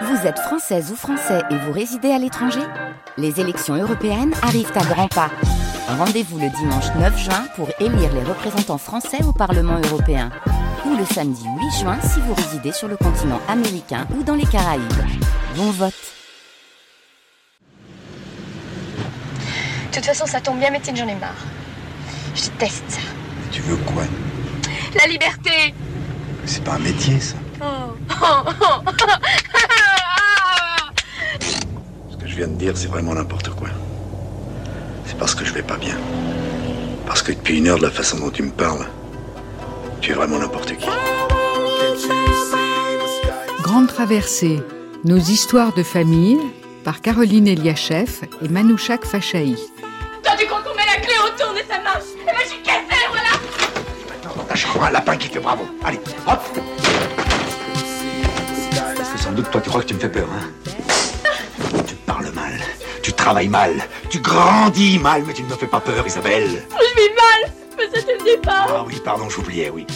Vous êtes française ou français et vous résidez à l'étranger Les élections européennes arrivent à grands pas. Rendez-vous le dimanche 9 juin pour élire les représentants français au Parlement européen. Ou le samedi 8 juin si vous résidez sur le continent américain ou dans les Caraïbes. Bon vote De toute façon, ça tombe bien, Métine, j'en ai marre. Je déteste ça. Tu veux quoi? La liberté C'est pas un métier, ça. Oh. Oh, oh. Que je viens de dire, c'est vraiment n'importe quoi. C'est parce que je vais pas bien. Parce que depuis une heure, de la façon dont tu me parles, tu es vraiment n'importe qui. Grande traversée, nos histoires de famille par Caroline Eliachev et Manouchak Fachaï. Toi, tu crois qu'on met la clé autour de sa marche Eh ben, j'ai cassé, voilà Maintenant, dans ta chambre, un lapin qui fait bravo. Allez, hop Parce que sans doute, toi, tu crois que tu me fais peur, hein? Travailles mal, tu grandis mal, mais tu ne me fais pas peur, Isabelle. Je vis mal Mais ça, tu le dis pas Ah oui, pardon, j'oubliais, oui.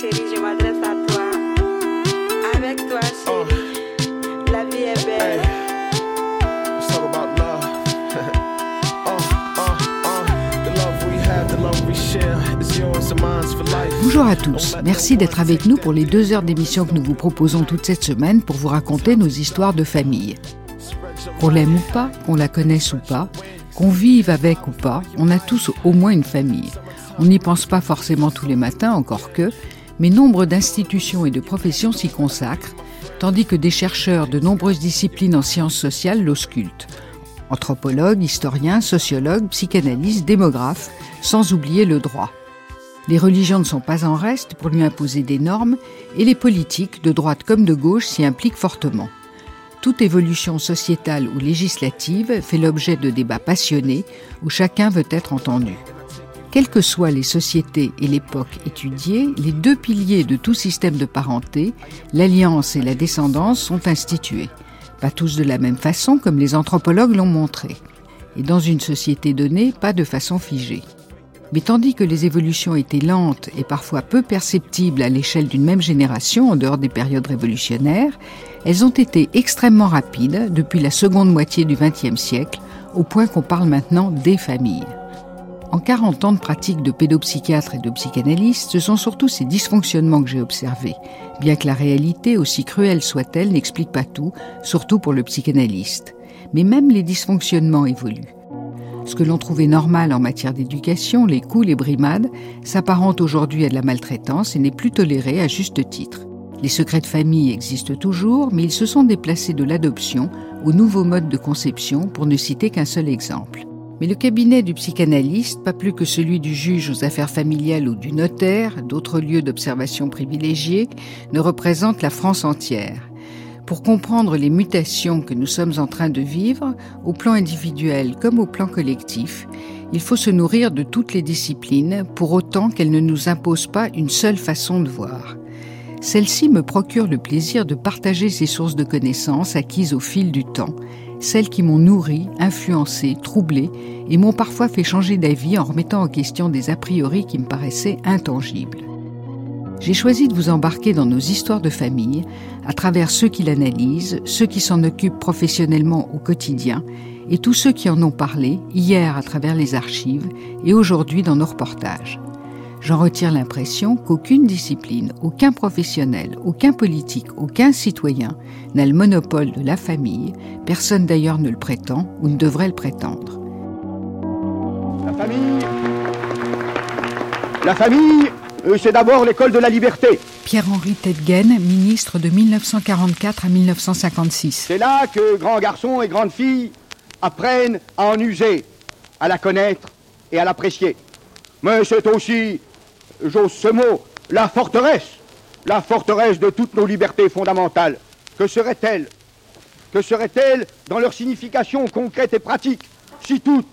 Chérie, je m'adresse à toi. Avec toi, chérie. La vie est belle. Let's talk about love. The love we have, the love we share is yours and mine for life. Bonjour à tous, merci d'être avec nous pour les deux heures d'émission que nous vous proposons toute cette semaine pour vous raconter nos histoires de famille. Qu'on l'aime ou pas, qu'on la connaisse ou pas, qu'on vive avec ou pas, on a tous au moins une famille. On n'y pense pas forcément tous les matins, encore que, mais nombre d'institutions et de professions s'y consacrent, tandis que des chercheurs de nombreuses disciplines en sciences sociales l'auscultent. Anthropologues, historiens, sociologues, psychanalystes, démographes, sans oublier le droit. Les religions ne sont pas en reste pour lui imposer des normes et les politiques, de droite comme de gauche, s'y impliquent fortement. Toute évolution sociétale ou législative fait l'objet de débats passionnés où chacun veut être entendu. Quelles que soient les sociétés et l'époque étudiées, les deux piliers de tout système de parenté, l'alliance et la descendance, sont institués. Pas tous de la même façon, comme les anthropologues l'ont montré. Et dans une société donnée, pas de façon figée. Mais tandis que les évolutions étaient lentes et parfois peu perceptibles à l'échelle d'une même génération en dehors des périodes révolutionnaires, elles ont été extrêmement rapides depuis la seconde moitié du XXe siècle, au point qu'on parle maintenant des familles. En 40 ans de pratique de pédopsychiatre et de psychanalyste, ce sont surtout ces dysfonctionnements que j'ai observés, bien que la réalité, aussi cruelle soit-elle, n'explique pas tout, surtout pour le psychanalyste. Mais même les dysfonctionnements évoluent. Ce que l'on trouvait normal en matière d'éducation, les coups, les brimades, s'apparente aujourd'hui à de la maltraitance et n'est plus toléré à juste titre. Les secrets de famille existent toujours, mais ils se sont déplacés de l'adoption aux nouveaux modes de conception, pour ne citer qu'un seul exemple. Mais le cabinet du psychanalyste, pas plus que celui du juge aux affaires familiales ou du notaire, d'autres lieux d'observation privilégiés, ne représente la France entière. Pour comprendre les mutations que nous sommes en train de vivre, au plan individuel comme au plan collectif, il faut se nourrir de toutes les disciplines, pour autant qu'elles ne nous imposent pas une seule façon de voir. Celle-ci me procure le plaisir de partager ces sources de connaissances acquises au fil du temps, celles qui m'ont nourri, influencé, troublé et m'ont parfois fait changer d'avis en remettant en question des a priori qui me paraissaient intangibles. J'ai choisi de vous embarquer dans nos histoires de famille à travers ceux qui l'analysent, ceux qui s'en occupent professionnellement au quotidien et tous ceux qui en ont parlé hier à travers les archives et aujourd'hui dans nos reportages. J'en retire l'impression qu'aucune discipline, aucun professionnel, aucun politique, aucun citoyen n'a le monopole de la famille, personne d'ailleurs ne le prétend ou ne devrait le prétendre. La famille, la famille, c'est d'abord l'école de la liberté. Pierre-Henri Tedgen, ministre de 1944 à 1956. C'est là que grands garçons et grandes filles apprennent à en user, à la connaître et à l'apprécier. Mais c'est aussi, j'ose ce mot, la forteresse, la forteresse de toutes nos libertés fondamentales. Que serait-elle Que serait-elle dans leur signification concrète et pratique si toutes,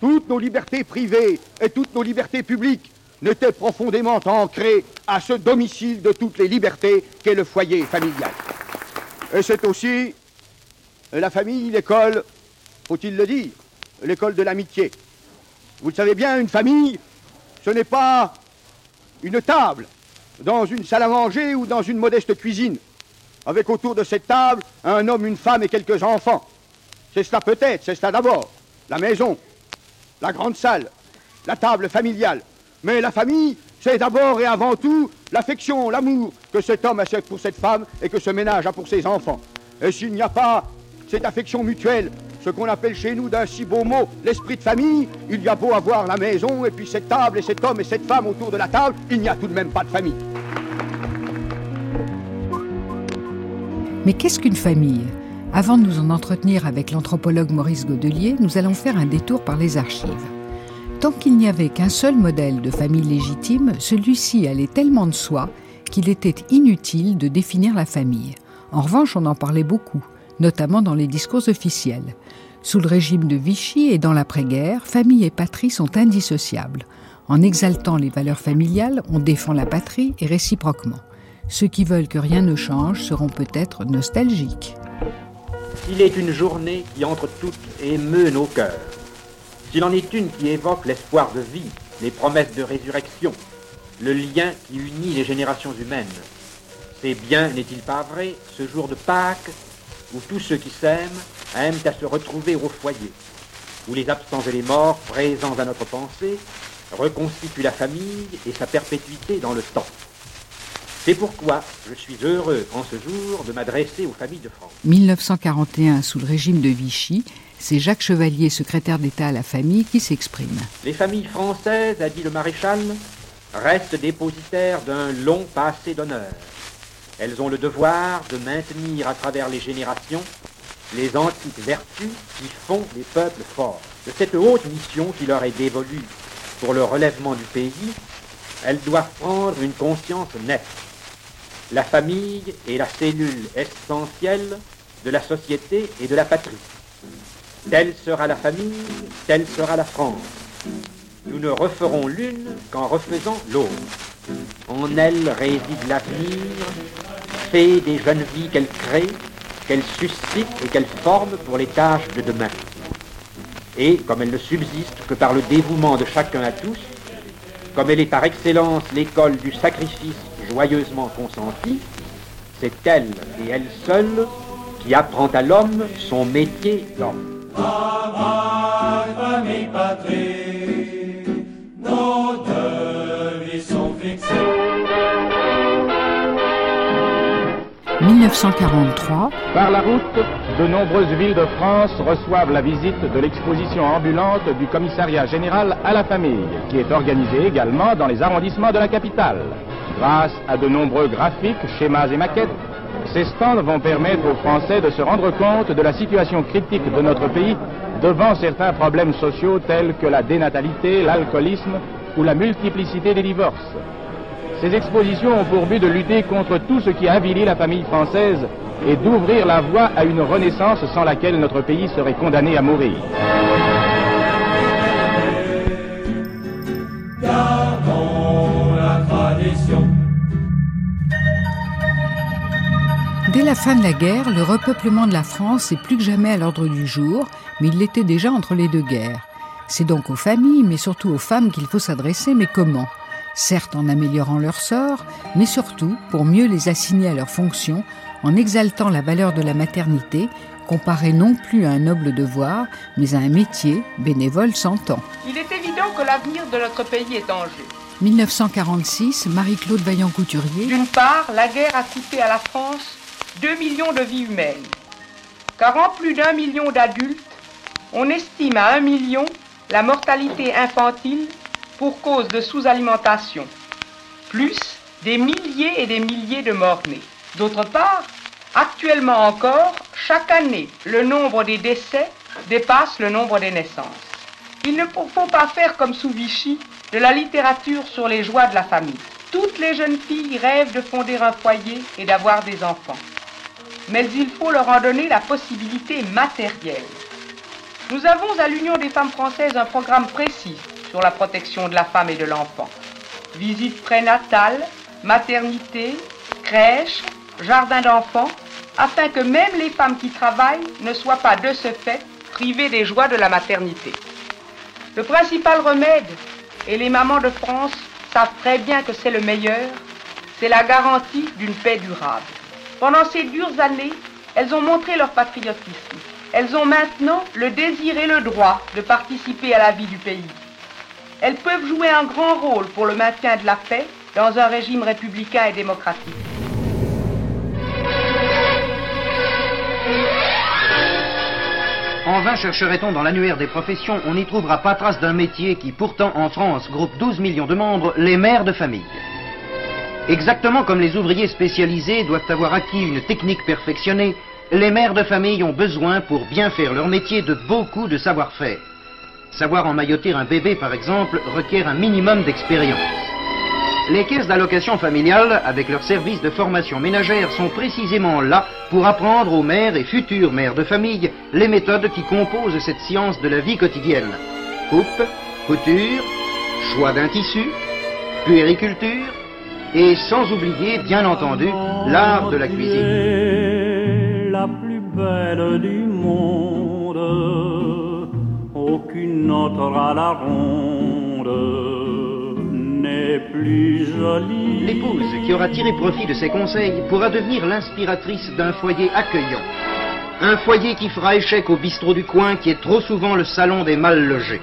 toutes nos libertés privées et toutes nos libertés publiques n'étaient profondément ancrées à ce domicile de toutes les libertés qu'est le foyer familial Et c'est aussi la famille, l'école, faut-il le dire, l'école de l'amitié. Vous le savez bien, une famille, ce n'est pas une table dans une salle à manger ou dans une modeste cuisine. avec autour de cette table un homme, une femme et quelques enfants. C'est cela peut-être, c'est cela d'abord. La maison, la grande salle, la table familiale. Mais la famille, c'est d'abord et avant tout l'affection, l'amour que cet homme a pour cette femme et que ce ménage a pour ses enfants. Et s'il n'y a pas cette affection mutuelle, ce qu'on appelle chez nous d'un si beau mot, l'esprit de famille, il y a beau avoir la maison et puis cette table et cet homme et cette femme autour de la table, il n'y a tout de même pas de famille. Mais qu'est-ce qu'une famille? Avant de nous en entretenir avec l'anthropologue Maurice Godelier, nous allons faire un détour par les archives. Tant qu'il n'y avait qu'un seul modèle de famille légitime, celui-ci allait tellement de soi qu'il était inutile de définir la famille. En revanche, on en parlait beaucoup, notamment dans les discours officiels. Sous le régime de Vichy et dans l'après-guerre, famille et patrie sont indissociables. En exaltant les valeurs familiales, on défend la patrie et réciproquement. Ceux qui veulent que rien ne change seront peut-être nostalgiques. Il est une journée qui entre toutes émeut nos cœurs. S'il en est une qui évoque l'espoir de vie, les promesses de résurrection, le lien qui unit les générations humaines, c'est bien, n'est-il pas vrai, ce jour de Pâques où tous ceux qui s'aiment aiment à se retrouver au foyer, où les absents et les morts, présents à notre pensée, reconstituent la famille et sa perpétuité dans le temps. C'est pourquoi je suis heureux en ce jour de m'adresser aux familles de France. 1941, sous le régime de Vichy, c'est Jacques Chevalier, secrétaire d'État à la famille, qui s'exprime. Les familles françaises, a dit le maréchal, restent dépositaires d'un long passé d'honneur. Elles ont le devoir de maintenir à travers les générations les antiques vertus qui font les peuples forts. De cette haute mission qui leur est dévolue pour le relèvement du pays, elles doivent prendre une conscience nette. La famille est la cellule essentielle de la société et de la patrie. Telle sera la famille, telle sera la France. Nous ne referons l'une qu'en refaisant l'autre. En elle réside l'avenir, fait des jeunes vies qu'elle crée, qu'elle suscite et qu'elle forme pour les tâches de demain. Et comme elle ne subsiste que par le dévouement de chacun à tous, comme elle est par excellence l'école du sacrifice joyeusement consenti, c'est elle et elle seule qui apprend à l'homme son métier d'homme. Travail, famille, patrie, nos devis sont fixés. 1943, Par la route, de nombreuses villes de France reçoivent la visite de l'exposition ambulante du commissariat général à la famille, qui est organisée également dans les arrondissements de la capitale. Grâce à de nombreux graphiques, schémas et maquettes, ces stands vont permettre aux Français de se rendre compte de la situation critique de notre pays devant certains problèmes sociaux tels que la dénatalité, l'alcoolisme ou la multiplicité des divorces. Ces expositions ont pour but de lutter contre tout ce qui avilit la famille française et d'ouvrir la voie à une renaissance sans laquelle notre pays serait condamné à mourir. Dès la fin de la guerre, le repeuplement de la France est plus que jamais à l'ordre du jour, mais il l'était déjà entre les deux guerres. C'est donc aux familles, mais surtout aux femmes qu'il faut s'adresser, mais comment? Certes en améliorant leur sort, mais surtout pour mieux les assigner à leurs fonctions, en exaltant la valeur de la maternité, comparée non plus à un noble devoir, mais à un métier bénévole s'entend. Il est évident que l'avenir de notre pays est en jeu. 1946, Marie-Claude Vaillant-Couturier. D'une part, la guerre a coûté à la France 2 millions de vies humaines. Car en plus d'un million d'adultes, on estime à 1 million la mortalité infantile pour cause de sous-alimentation, plus des milliers et des milliers de morts-nés. D'autre part, actuellement encore, chaque année, le nombre des décès dépasse le nombre des naissances. Il ne faut pas faire comme sous Vichy de la littérature sur les joies de la famille. Toutes les jeunes filles rêvent de fonder un foyer et d'avoir des enfants. Mais il faut leur en donner la possibilité matérielle. Nous avons à l'Union des femmes françaises un programme précis sur la protection de la femme et de l'enfant. Visites prénatales, maternité, crèches, jardins d'enfants, afin que même les femmes qui travaillent ne soient pas de ce fait privées des joies de la maternité. Le principal remède, et les mamans de France savent très bien que c'est le meilleur, c'est la garantie d'une paix durable. Pendant ces dures années, elles ont montré leur patriotisme. Elles ont maintenant le désir et le droit de participer à la vie du pays. Elles peuvent jouer un grand rôle pour le maintien de la paix dans un régime républicain et démocratique. En vain chercherait-on dans l'annuaire des professions, on n'y trouvera pas trace d'un métier qui pourtant en France groupe 12 millions de membres, les mères de famille. Exactement comme les ouvriers spécialisés doivent avoir acquis une technique perfectionnée, les mères de famille ont besoin pour bien faire leur métier de beaucoup de savoir-faire. Savoir emmailloter un bébé par exemple requiert un minimum d'expérience. Les caisses d'allocation familiale, avec leur service de formation ménagère, sont précisément là pour apprendre aux mères et futures mères de famille les méthodes qui composent cette science de la vie quotidienne. Coupe, couture, choix d'un tissu, puériculture, et sans oublier, bien entendu, l'art de la cuisine. La plus belle du monde, aucune autre à la ronde n'est plus jolie. L'épouse qui aura tiré profit de ses conseils pourra devenir l'inspiratrice d'un foyer accueillant. Un foyer qui fera échec au bistrot du coin qui est trop souvent le salon des mal logés.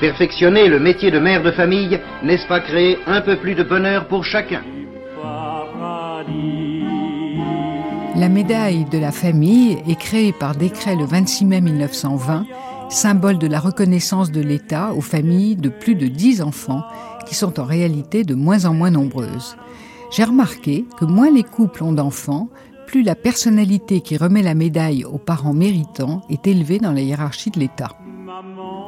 Perfectionner le métier de mère de famille, n'est-ce pas créer un peu plus de bonheur pour chacun La médaille de la famille est créée par décret le 26 mai 1920, symbole de la reconnaissance de l'État aux familles de plus de 10 enfants qui sont en réalité de moins en moins nombreuses. J'ai remarqué que moins les couples ont d'enfants, plus la personnalité qui remet la médaille aux parents méritants est élevée dans la hiérarchie de l'État.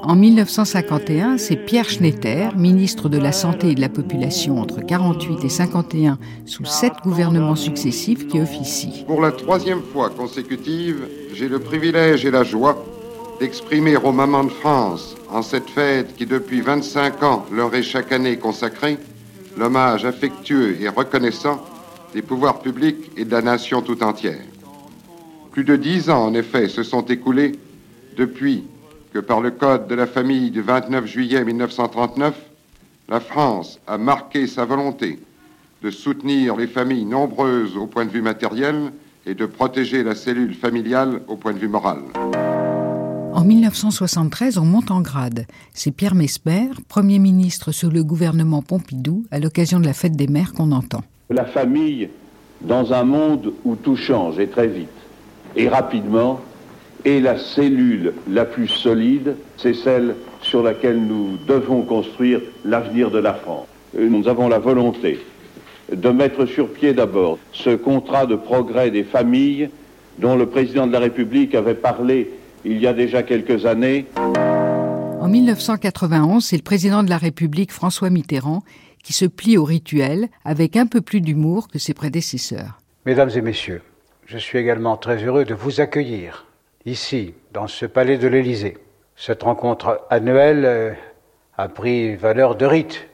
En 1951, c'est Pierre Schnetter, ministre de la Santé et de la Population entre 48 et 51 sous sept gouvernements successifs, qui officie. Pour la troisième fois consécutive, j'ai le privilège et la joie d'exprimer aux mamans de France, en cette fête qui depuis 25 ans leur est chaque année consacrée, l'hommage affectueux et reconnaissant des pouvoirs publics et de la nation tout entière. Plus de dix ans, en effet, se sont écoulés depuis que par le Code de la famille du 29 juillet 1939, la France a marqué sa volonté de soutenir les familles nombreuses au point de vue matériel et de protéger la cellule familiale au point de vue moral. En 1973, on monte en grade. C'est Pierre Mesmer, Premier ministre sous le gouvernement Pompidou, à l'occasion de la fête des mères qu'on entend. La famille, dans un monde où tout change et très vite, et rapidement, est la cellule la plus solide, c'est celle sur laquelle nous devons construire l'avenir de la France. Nous avons la volonté de mettre sur pied d'abord ce contrat de progrès des familles dont le président de la République avait parlé il y a déjà quelques années. En 1991, c'est le président de la République, François Mitterrand, qui se plie au rituel avec un peu plus d'humour que ses prédécesseurs. Mesdames et messieurs, je suis également très heureux de vous accueillir ici, dans ce palais de l'Élysée. Cette rencontre annuelle euh, a pris valeur de rite.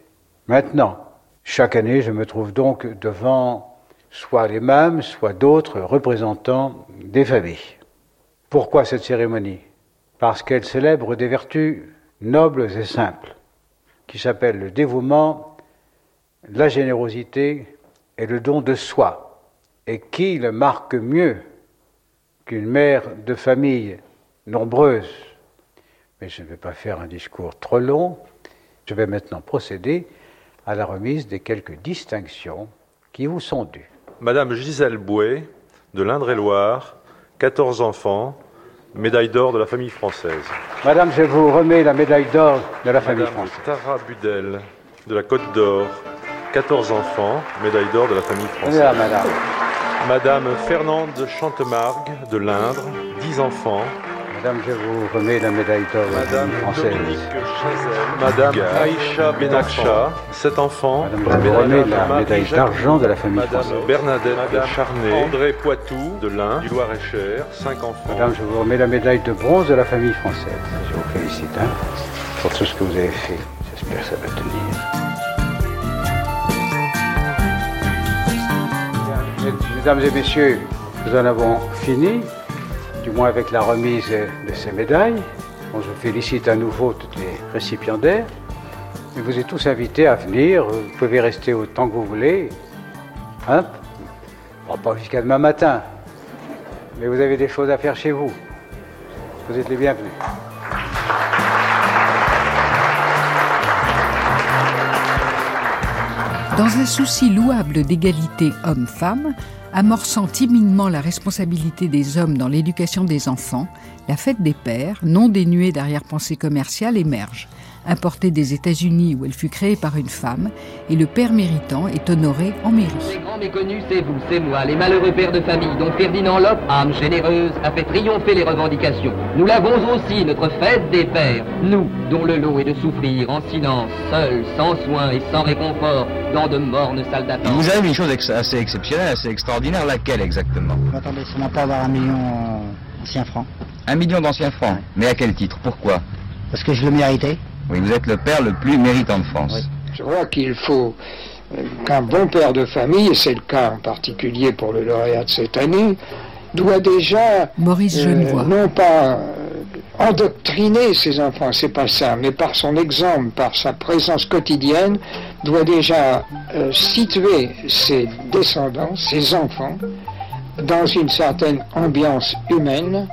Maintenant, chaque année, je me trouve donc devant soit les mêmes, soit d'autres représentants des familles. Pourquoi cette cérémonie? Parce qu'elle célèbre des vertus nobles et simples, qui s'appellent le dévouement, la générosité et le don de soi. Et qui le marque mieux qu'une mère de famille nombreuse Mais je ne vais pas faire un discours trop long. Je vais maintenant procéder à la remise des quelques distinctions qui vous sont dues. Madame Gisèle Bouet, de l'Indre-et-Loire, 14 enfants, médaille d'or de la famille française. Madame, je vous remets la médaille d'or de la famille Madame française. Tara Budel, de la Côte d'Or, 14 enfants, médaille d'or de la famille française. Là, madame. Madame Fernande Chantemargue, de l'Indre, 10 enfants. Madame, je vous remets la médaille d'or de la Madame famille française. Dominique Chazel, Madame Aïcha Benakcha, 7 enfants. Madame, je vous remets la Marie médaille d'argent de la famille Madame française. Bernadette Charnay, André Poitou, de l'Ain, du Loir-et-Cher, 5 enfants. Madame, je vous remets la médaille de bronze de la famille française. Je vous félicite hein, pour tout ce que vous avez fait. J'espère que ça va tenir. Mesdames et messieurs, nous en avons fini, du moins avec la remise de ces médailles. On vous félicite à nouveau toutes les récipiendaires. Vous êtes tous invités à venir. Vous pouvez rester autant que vous voulez. Hein? Pas jusqu'à demain matin. Mais vous avez des choses à faire chez vous. Vous êtes les bienvenus. Dans un souci louable d'égalité homme-femme, amorçant timidement la responsabilité des hommes dans l'éducation des enfants, la fête des pères, non dénuée d'arrière-pensée commerciale, émerge importée des États-Unis où elle fut créée par une femme, et le père méritant est honoré en mairie. Les grands méconnus, c'est vous, c'est moi, les malheureux pères de famille, dont Ferdinand Lope, âme généreuse, a fait triompher les revendications. Nous l'avons aussi, notre fête des pères, nous, dont le lot est de souffrir en silence, seul, sans soins et sans réconfort, dans de mornes salles d'attente. Vous avez une chose ex assez exceptionnelle, assez extraordinaire, laquelle exactement? Attendez, ça n'a pas avoir un million d'anciens francs. Un million d'anciens francs Mais à quel titre? Pourquoi? Parce que je le méritais. Oui, vous êtes le père le plus méritant de France. Je crois qu'il faut euh, qu'un bon père de famille, et c'est le cas en particulier pour le lauréat de cette année, doit déjà Maurice euh, non pas euh, endoctriner ses enfants, c'est pas ça, mais par son exemple, par sa présence quotidienne, doit déjà euh, situer ses descendants, ses enfants, dans une certaine ambiance humaine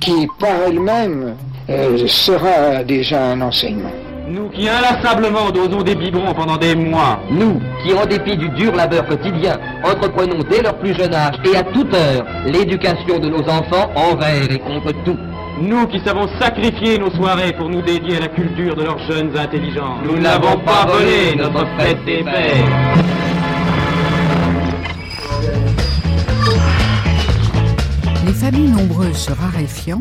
qui, par elle-même, euh, sera déjà un enseignement. Nous qui inlassablement dosons des biberons pendant des mois. Nous qui, en dépit du dur labeur quotidien, entreprenons dès leur plus jeune âge et à toute heure l'éducation de nos enfants envers et contre tout. Nous qui savons sacrifier nos soirées pour nous dédier à la culture de leurs jeunes intelligents. Nous n'avons pas volé notre fête des pères. Les familles nombreuses se raréfiant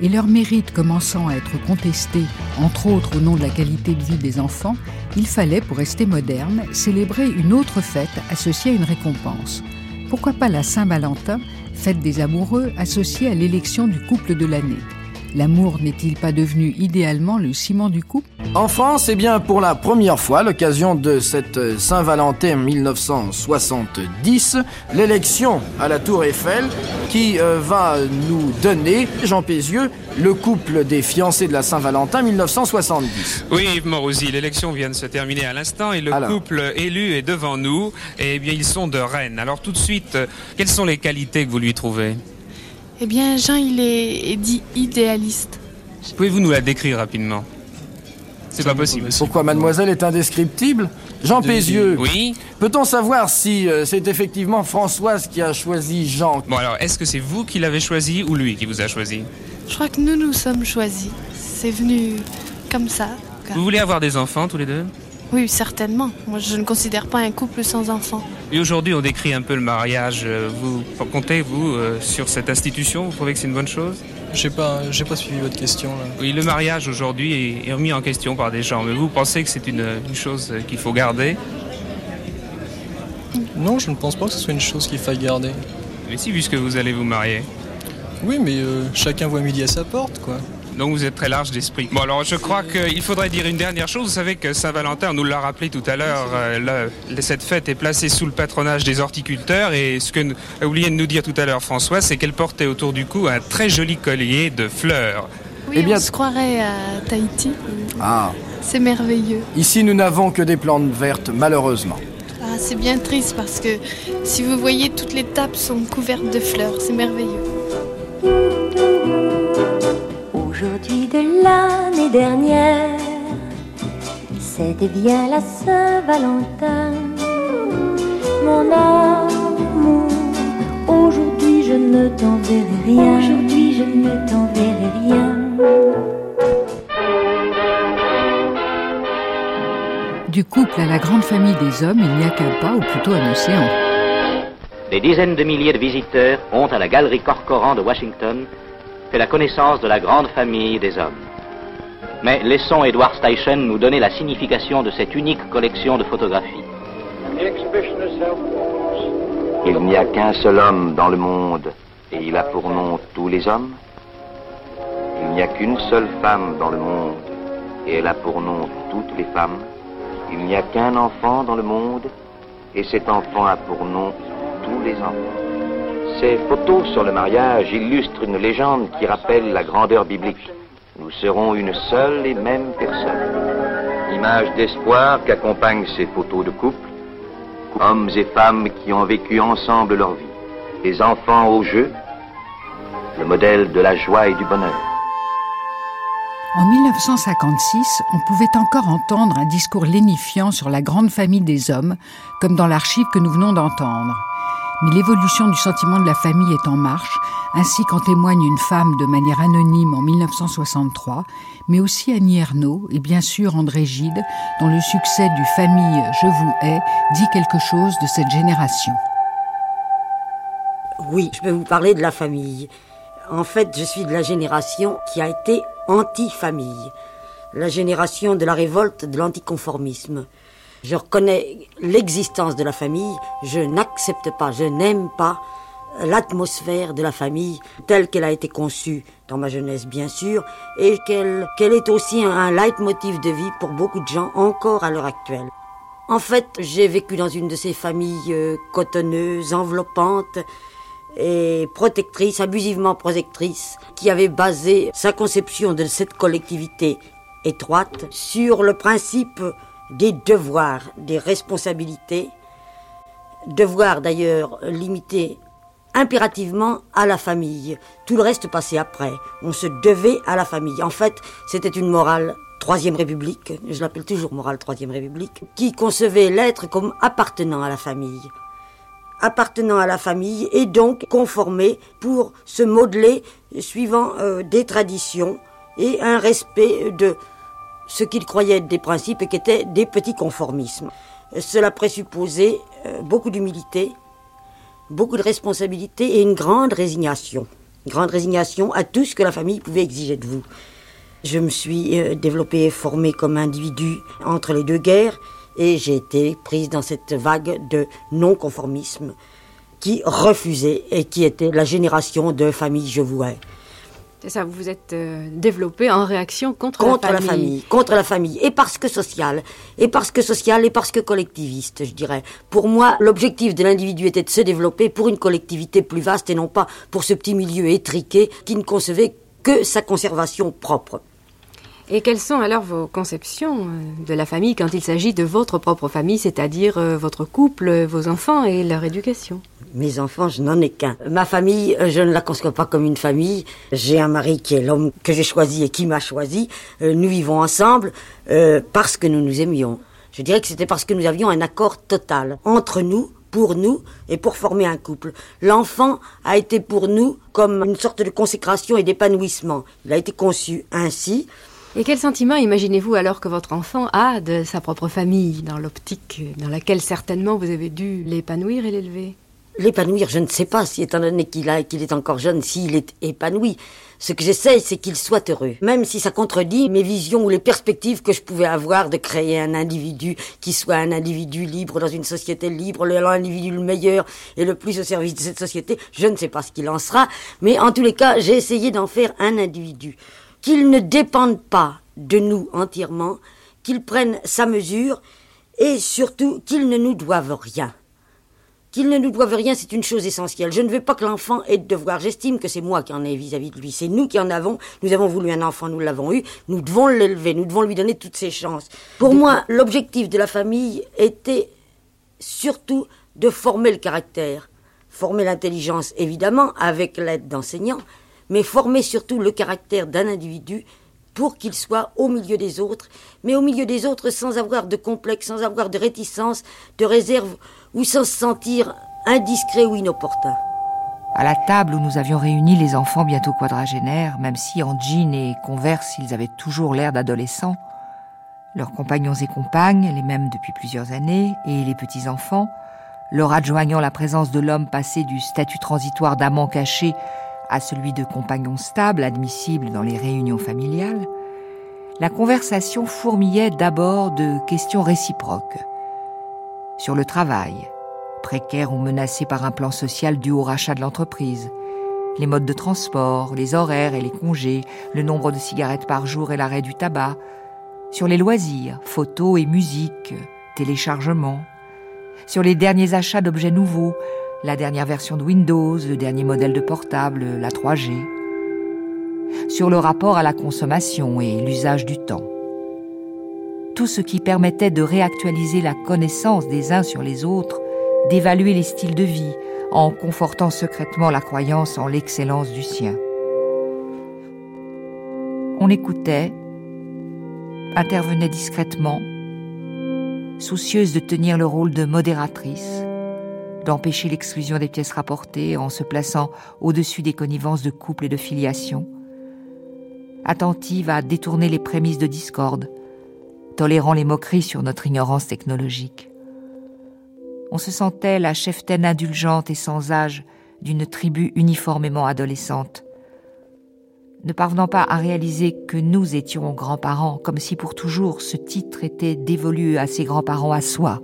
et leur mérite commençant à être contesté, entre autres au nom de la qualité de vie des enfants, il fallait, pour rester moderne, célébrer une autre fête associée à une récompense. Pourquoi pas la Saint-Valentin, fête des amoureux, associée à l'élection du couple de l'année? L'amour n'est-il pas devenu idéalement le ciment du couple? En France, eh bien, pour la première fois, l'occasion de cette Saint-Valentin 1970, l'élection à la Tour Eiffel qui euh, va nous donner, Jean Pézieux, le couple des fiancés de la Saint-Valentin 1970. Oui, Yves Morosi, l'élection vient de se terminer à l'instant et le Alors. couple élu est devant nous. Et bien, ils sont de Rennes. Alors tout de suite, quelles sont les qualités que vous lui trouvez? Eh bien, Jean, il est, est dit idéaliste. Pouvez-vous nous la décrire rapidement? C'est pas possible. Pourquoi mademoiselle est indescriptible? Jean Pézieux. Oui. Peut-on savoir si euh, c'est effectivement Françoise qui a choisi Jean? Bon alors, est-ce que c'est vous qui l'avez choisi ou lui qui vous a choisi? Je crois que nous nous sommes choisis. C'est venu comme ça. Vous voulez avoir des enfants tous les deux? Oui, certainement. Moi, je ne considère pas un couple sans enfants. Et aujourd'hui, on décrit un peu le mariage. Euh, Vous comptez, vous, euh, sur cette institution? Vous trouvez que c'est une bonne chose? J'ai pas, j'ai pas suivi votre question là. Oui, le mariage aujourd'hui est, est remis en question par des gens. Mais vous pensez que c'est une, une chose euh, qu'il faut garder? Non, je ne pense pas que ce soit une chose qu'il faille garder. Mais si, puisque vous allez vous marier. Oui, mais euh, chacun voit midi à sa porte, quoi. Donc vous êtes très large d'esprit. Bon alors je crois qu'il faudrait dire une dernière chose. Vous savez que Saint-Valentin, on nous l'a rappelé tout à l'heure, euh, cette fête est placée sous le patronage des horticulteurs et ce que a oublié de nous dire tout à l'heure François, c'est qu'elle portait autour du cou un très joli collier de fleurs. Oui, on se croirait à Tahiti. Ah, C'est merveilleux. ici nous n'avons que des plantes vertes, malheureusement. Ah, c'est bien triste parce que si vous voyez, toutes les tables sont couvertes de fleurs. C'est merveilleux. Aujourd'hui de l'année dernière, c'était bien la Saint-Valentin. Mon amour, aujourd'hui je ne t'enverrai rien. Aujourd'hui je ne t'enverrai rien. Du couple à la grande famille des hommes, il n'y a qu'un pas, ou plutôt un océan. Des dizaines de milliers de visiteurs ont, à la galerie Corcoran de Washington, fait la connaissance de la grande famille des hommes. Mais laissons Edward Steichen nous donner la signification de cette unique collection de photographies. Il n'y a qu'un seul homme dans le monde et il a pour nom tous les hommes. Il n'y a qu'une seule femme dans le monde et elle a pour nom toutes les femmes. Il n'y a qu'un enfant dans le monde et cet enfant a pour nom tous les enfants. Ces photos sur le mariage illustrent une légende qui rappelle la grandeur biblique. Nous serons une seule et même personne. Image d'espoir qu'accompagnent ces photos de couple. Hommes et femmes qui ont vécu ensemble leur vie. Les enfants au jeu, le modèle de la joie et du bonheur. En 1956, on pouvait encore entendre un discours lénifiant sur la grande famille des hommes, comme dans l'archive que nous venons d'entendre. Mais l'évolution du sentiment de la famille est en marche, ainsi qu'en témoigne une femme de manière anonyme en 1963, mais aussi Annie Ernaux et bien sûr André Gide, dont le succès du Famille Je vous hais dit quelque chose de cette génération. Oui, je peux vous parler de la famille. En fait, je suis de la génération qui a été anti-famille, la génération de la révolte de l'anticonformisme. Je reconnais l'existence de la famille, je n'accepte pas, je n'aime pas l'atmosphère de la famille telle qu'elle a été conçue dans ma jeunesse bien sûr et qu'elle est aussi un, un leitmotiv de vie pour beaucoup de gens encore à l'heure actuelle. En fait, j'ai vécu dans une de ces familles euh, cotonneuses, enveloppantes et protectrices, abusivement protectrices, qui avait basé sa conception de cette collectivité étroite sur le principe des devoirs, des responsabilités, devoirs d'ailleurs limités impérativement à la famille. Tout le reste passait après. On se devait à la famille. En fait, c'était une morale Troisième République, je l'appelle toujours morale Troisième République, qui concevait l'être comme appartenant à la famille. Appartenant à la famille et donc conformé pour se modeler suivant euh, des traditions et un respect de ce qu'il croyait être des principes et qui étaient des petits conformismes. Cela présupposait euh, beaucoup d'humilité, beaucoup de responsabilité et une grande résignation. Une grande résignation à tout ce que la famille pouvait exiger de vous. Je me suis euh, développée et formée comme individu entre les deux guerres et j'ai été prise dans cette vague de non-conformisme qui refusait et qui était la génération de famille je vous. C'est ça, vous vous êtes euh, développé en réaction contre, contre la, famille. la famille. Contre la famille. Et parce que social. Et parce que social et parce que collectiviste, je dirais. Pour moi, l'objectif de l'individu était de se développer pour une collectivité plus vaste et non pas pour ce petit milieu étriqué qui ne concevait que sa conservation propre. Et quelles sont alors vos conceptions euh, de la famille quand il s'agit de votre propre famille, c'est-à-dire euh, votre couple, vos enfants et leur éducation? Mes enfants, je n'en ai qu'un. Ma famille, euh, je ne la conçois pas comme une famille. J'ai un mari qui est l'homme que j'ai choisi et qui m'a choisi. Nous vivons ensemble parce que nous nous aimions. Je dirais que c'était parce que nous avions un accord total entre nous pour nous et pour former un couple. L'enfant a été pour nous comme une sorte de consécration et d'épanouissement. Il a été conçu ainsi. Et quel sentiment imaginez-vous alors que votre enfant a de sa propre famille, dans l'optique dans laquelle certainement vous avez dû l'épanouir et l'élever? L'épanouir, je ne sais pas, si étant donné qu'il qu'il est encore jeune, s'il est épanoui. Ce que j'essaye, c'est qu'il soit heureux. Même si ça contredit mes visions ou les perspectives que je pouvais avoir de créer un individu qui soit un individu libre dans une société libre, l'individu le meilleur et le plus au service de cette société, je ne sais pas ce qu'il en sera. Mais en tous les cas, j'ai essayé d'en faire un individu qu'il ne dépende pas de nous entièrement, qu'il prenne sa mesure et surtout qu'il ne nous doive rien. Qu'il ne nous doive rien, c'est une chose essentielle. Je ne veux pas que l'enfant ait de devoir. J'estime que c'est moi qui en ai vis-à-vis de lui. C'est nous qui en avons. Nous avons voulu un enfant, nous l'avons eu. Nous devons l'élever. Nous devons lui donner toutes ses chances. Pour moi, l'objectif de la famille était surtout de former le caractère. Former l'intelligence, évidemment, avec l'aide d'enseignants, mais former surtout le caractère d'un individu pour qu'il soit au milieu des autres, mais au milieu des autres sans avoir de complexe, sans avoir de réticence, de réserve, ou sans se sentir indiscret ou inopportun. À la table où nous avions réuni les enfants bientôt quadragénaires, même si en jean et converse ils avaient toujours l'air d'adolescents, leurs compagnons et compagnes, les mêmes depuis plusieurs années, et les petits-enfants, leur adjoignant la présence de l'homme passé du statut transitoire d'amant caché à celui de compagnon stable admissible dans les réunions familiales, la conversation fourmillait d'abord de questions réciproques. Sur le travail, précaire ou menacé par un plan social dû au rachat de l'entreprise, les modes de transport, les horaires et les congés, le nombre de cigarettes par jour et l'arrêt du tabac, sur les loisirs, photos et musique, téléchargements, sur les derniers achats d'objets nouveaux, la dernière version de Windows, le dernier modèle de portable, la 3G, sur le rapport à la consommation et l'usage du temps. Tout ce qui permettait de réactualiser la connaissance des uns sur les autres d'évaluer les styles de vie en confortant secrètement la croyance en l'excellence du sien. On écoutait, intervenait discrètement, soucieuse de tenir le rôle de modératrice, d'empêcher l'exclusion des pièces rapportées en se plaçant au-dessus des connivences de couple et de filiation, attentive à détourner les prémices de discorde, tolérant les moqueries sur notre ignorance technologique. On se sentait la cheftaine indulgente et sans âge d'une tribu uniformément adolescente, ne parvenant pas à réaliser que nous étions grands-parents, comme si pour toujours ce titre était dévolu à ses grands-parents à soi,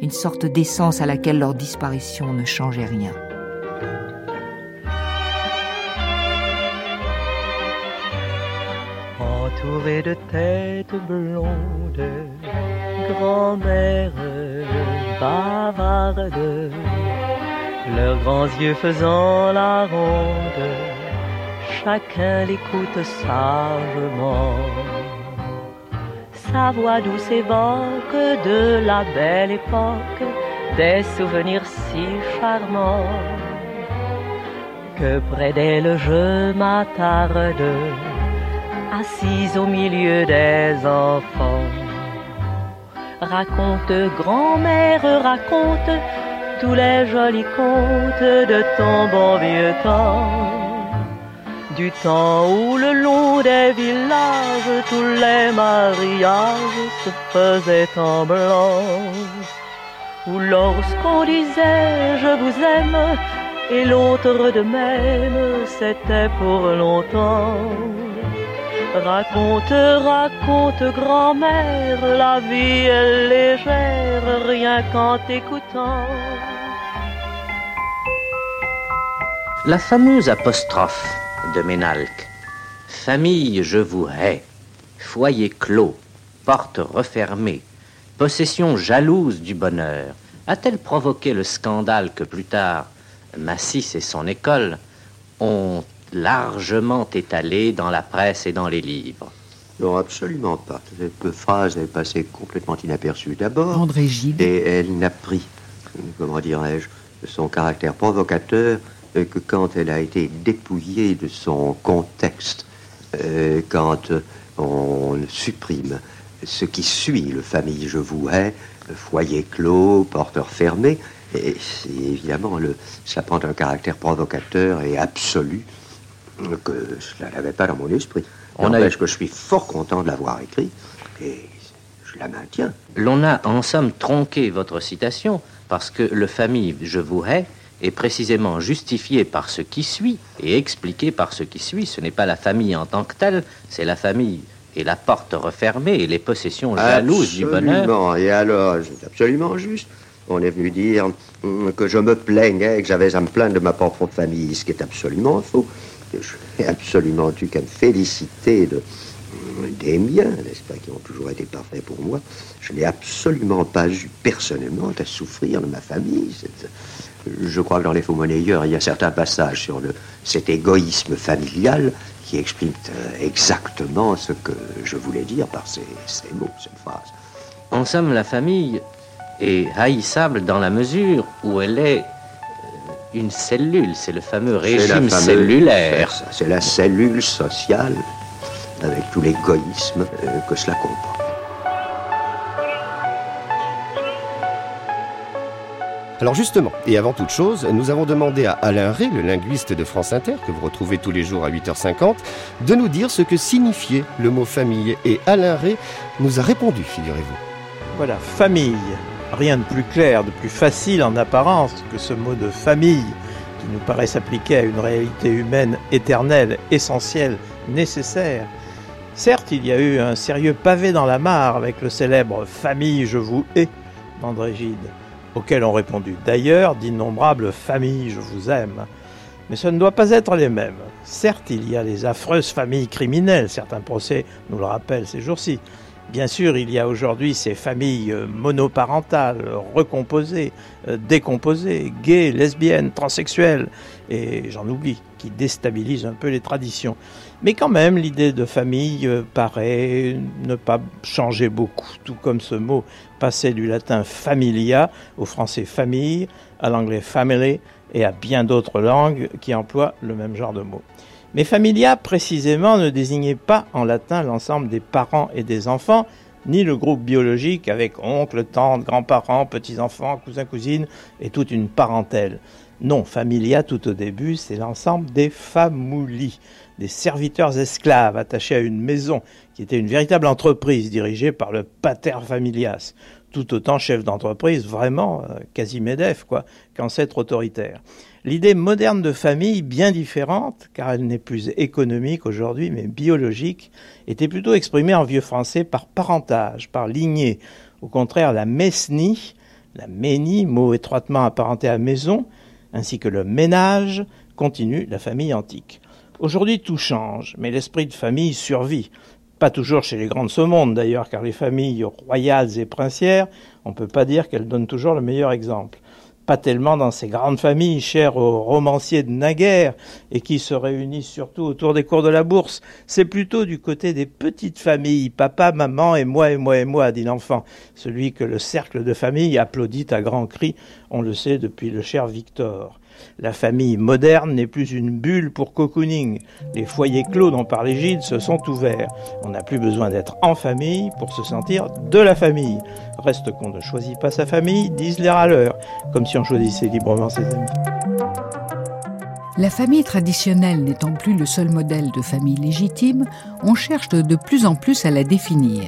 une sorte d'essence à laquelle leur disparition ne changeait rien. Entouré de têtes blondes, grand-mère bavarde, leurs grands yeux faisant la ronde, chacun l'écoute sagement. Sa voix douce évoque de la belle époque des souvenirs si charmants que près d'elle je m'attarde, assise au milieu des enfants. Raconte, grand-mère, raconte tous les jolis contes de ton bon vieux temps du temps où le long des villages tous les mariages se faisaient en blanc, où lorsqu'on disait je vous aime et l'autre de même c'était pour longtemps. Raconte, raconte grand-mère, la vie est légère rien qu'en t'écoutant. La fameuse apostrophe de Ménalque. Famille, je vous hais. Foyer clos, porte refermée, possession jalouse du bonheur, a-t-elle provoqué le scandale que plus tard Massis et son école ont largement étalé dans la presse et dans les livres? Non, absolument pas. Cette phrase est passée complètement inaperçue d'abord. André Gide. Et elle n'a pris, comment dirais-je, son caractère provocateur euh, que quand elle a été dépouillée de son contexte, euh, quand on supprime ce qui suit le famille je vous hais, foyer clos, porteur fermé, et évidemment le, ça prend un caractère provocateur et absolu que cela n'avait pas dans mon esprit. On a... que je suis fort content de l'avoir écrit et je la maintiens. L'on a en somme tronqué votre citation parce que le famille je vous hais est précisément justifié par ce qui suit et expliqué par ce qui suit. Ce n'est pas la famille en tant que telle, c'est la famille et la porte refermée et les possessions jalouses du bonheur. Et alors, c'est absolument juste. On est venu dire que je me plaignais, que j'avais à me plaindre de ma propre famille, ce qui est absolument faux. Je n'ai absolument eu qu'à me féliciter de, des miens, n'est-ce pas, qui ont toujours été parfaits pour moi. Je n'ai absolument pas eu personnellement à souffrir de ma famille. Je crois que dans les faux monnayeurs, il y a certains passages sur le, cet égoïsme familial qui expliquent euh, exactement ce que je voulais dire par ces, ces mots, cette phrase. En somme, la famille est haïssable dans la mesure où elle est euh, une cellule, c'est le fameux régime fameuse, cellulaire. C'est la cellule sociale avec tout l'égoïsme euh, que cela comprend. Alors justement, et avant toute chose, nous avons demandé à Alain Ré, le linguiste de France Inter, que vous retrouvez tous les jours à 8h50, de nous dire ce que signifiait le mot famille. Et Alain Ré nous a répondu, figurez-vous. Voilà, famille. Rien de plus clair, de plus facile en apparence que ce mot de famille, qui nous paraît s'appliquer à une réalité humaine éternelle, essentielle, nécessaire. Certes, il y a eu un sérieux pavé dans la mare avec le célèbre Famille, je vous hais d'André Gide auxquels ont répondu d'ailleurs d'innombrables familles je vous aime. Mais ce ne doit pas être les mêmes. Certes, il y a les affreuses familles criminelles, certains procès nous le rappellent ces jours-ci, Bien sûr, il y a aujourd'hui ces familles monoparentales, recomposées, euh, décomposées, gays, lesbiennes, transsexuelles, et j'en oublie, qui déstabilisent un peu les traditions. Mais quand même, l'idée de famille euh, paraît ne pas changer beaucoup, tout comme ce mot passé du latin familia au français famille, à l'anglais family et à bien d'autres langues qui emploient le même genre de mot. Mais familia, précisément, ne désignait pas en latin l'ensemble des parents et des enfants, ni le groupe biologique avec oncle, tante, grands-parents, petits-enfants, cousins, cousines et toute une parentèle. Non, familia tout au début, c'est l'ensemble des famoulis, des serviteurs esclaves attachés à une maison qui était une véritable entreprise dirigée par le pater familias, tout autant chef d'entreprise, vraiment euh, quasi médef, quoi, qu'ancêtre autoritaire. L'idée moderne de famille, bien différente, car elle n'est plus économique aujourd'hui, mais biologique, était plutôt exprimée en vieux français par parentage, par lignée. Au contraire, la mesnie, la ménie, mot étroitement apparenté à maison, ainsi que le ménage, continue la famille antique. Aujourd'hui, tout change, mais l'esprit de famille survit. Pas toujours chez les grandes monde d'ailleurs, car les familles royales et princières, on ne peut pas dire qu'elles donnent toujours le meilleur exemple pas tellement dans ces grandes familles chères aux romanciers de naguère et qui se réunissent surtout autour des cours de la bourse. C'est plutôt du côté des petites familles, papa, maman et moi et moi et moi, dit l'enfant, celui que le cercle de famille applaudit à grands cris, on le sait depuis le cher Victor. La famille moderne n'est plus une bulle pour cocooning. Les foyers clos dont parlait Gilles se sont ouverts. On n'a plus besoin d'être en famille pour se sentir de la famille. Reste qu'on ne choisit pas sa famille, disent les râleurs, comme si on choisissait librement ses amis. La famille traditionnelle n'étant plus le seul modèle de famille légitime, on cherche de plus en plus à la définir.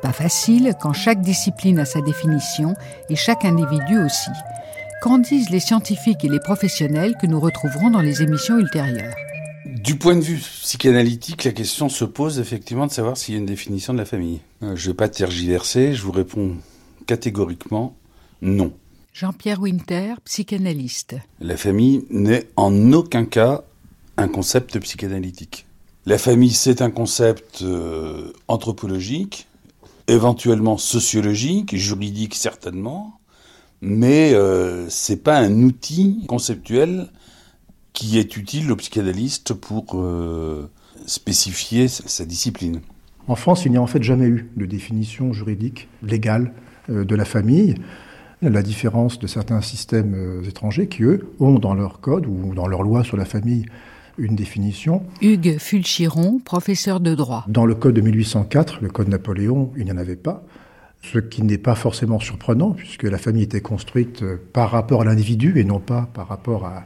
Pas facile quand chaque discipline a sa définition et chaque individu aussi. Qu'en disent les scientifiques et les professionnels que nous retrouverons dans les émissions ultérieures du point de vue psychanalytique, la question se pose effectivement de savoir s'il y a une définition de la famille. Euh, je ne vais pas tergiverser, je vous réponds catégoriquement non. Jean-Pierre Winter, psychanalyste. La famille n'est en aucun cas un concept psychanalytique. La famille, c'est un concept euh, anthropologique, éventuellement sociologique, juridique certainement, mais euh, c'est pas un outil conceptuel qui est utile au psychanalyste pour euh, spécifier sa discipline. En France, il n'y a en fait jamais eu de définition juridique légale euh, de la famille. La différence de certains systèmes euh, étrangers qui, eux, ont dans leur code ou dans leur loi sur la famille une définition. Hugues Fulchiron, professeur de droit. Dans le code de 1804, le code Napoléon, il n'y en avait pas ce qui n'est pas forcément surprenant, puisque la famille était construite euh, par rapport à l'individu et non pas par rapport à,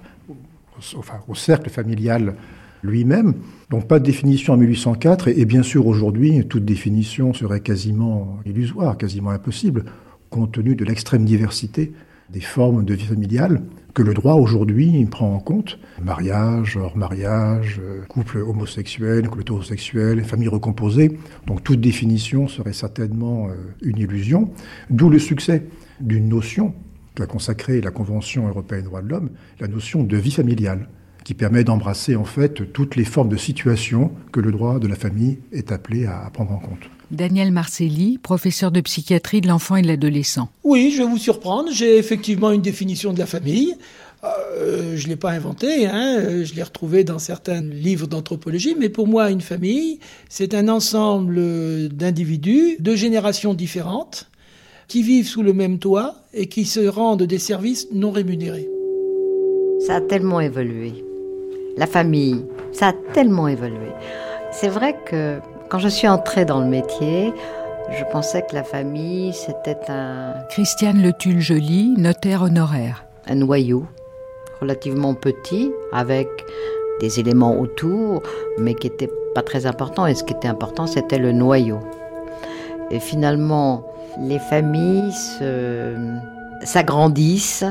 au, cercle familial lui-même. Donc pas de définition en 1804, et, et bien sûr aujourd'hui, toute définition serait quasiment illusoire, quasiment impossible, compte tenu de l'extrême diversité des formes de vie familiale que le droit aujourd'hui prend en compte. Mariage, hors mariage, euh, couple homosexuel, couple hétérosexuel, famille recomposée. Donc toute définition serait certainement euh, une illusion. D'où le succès d'une notion qu'a consacrée la Convention européenne des droits de l'homme, la notion de vie familiale, qui permet d'embrasser en fait toutes les formes de situation que le droit de la famille est appelé à prendre en compte. Daniel Marcelli, professeur de psychiatrie de l'enfant et de l'adolescent. Oui, je vais vous surprendre. J'ai effectivement une définition de la famille. Euh, je ne l'ai pas inventée, hein. je l'ai retrouvée dans certains livres d'anthropologie, mais pour moi, une famille, c'est un ensemble d'individus de générations différentes qui vivent sous le même toit et qui se rendent des services non rémunérés. Ça a tellement évolué. La famille, ça a tellement évolué. C'est vrai que quand je suis entrée dans le métier, je pensais que la famille, c'était un... Christiane Le Tulle-Joly, notaire honoraire. Un noyau relativement petit, avec des éléments autour, mais qui n'étaient pas très importants. Et ce qui était important, c'était le noyau. Et finalement, les familles se s'agrandissent.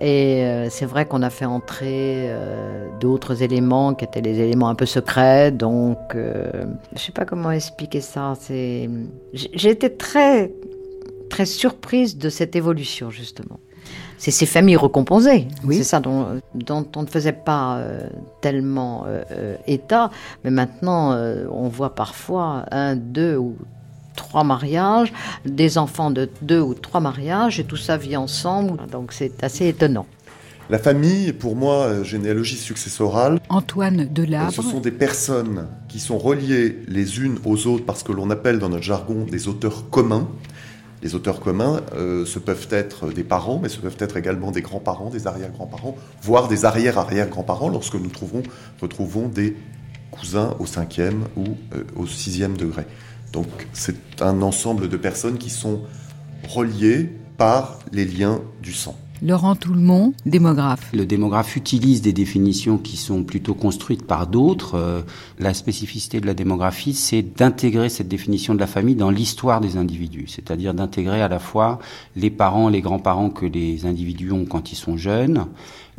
Et euh, c'est vrai qu'on a fait entrer euh, d'autres éléments qui étaient les éléments un peu secrets. Donc, euh, je sais pas comment expliquer ça. C'est, j'ai été très, très surprise de cette évolution justement. C'est ces familles recomposées. Oui. C'est ça dont, dont, on ne faisait pas tellement état. Mais maintenant, on voit parfois un, deux ou trois mariages, des enfants de deux ou trois mariages, et tout ça vit ensemble. Donc c'est assez étonnant. La famille, pour moi, euh, généalogie successorale. Antoine Delabre. Ce sont des personnes qui sont reliées les unes aux autres parce que l'on appelle dans notre jargon des auteurs communs. Les auteurs communs, euh, ce peuvent être des parents, mais ce peuvent être également des grands-parents, des arrière-grands-parents, voire des arrière-arrière-grands-parents lorsque nous trouvons, retrouvons des cousins au cinquième ou euh, au sixième degré. Donc c'est un ensemble de personnes qui sont reliées par les liens du sang. Laurent Toulmont, démographe. Le démographe utilise des définitions qui sont plutôt construites par d'autres. Euh, la spécificité de la démographie, c'est d'intégrer cette définition de la famille dans l'histoire des individus, c'est-à-dire d'intégrer à la fois les parents, les grands-parents que les individus ont quand ils sont jeunes,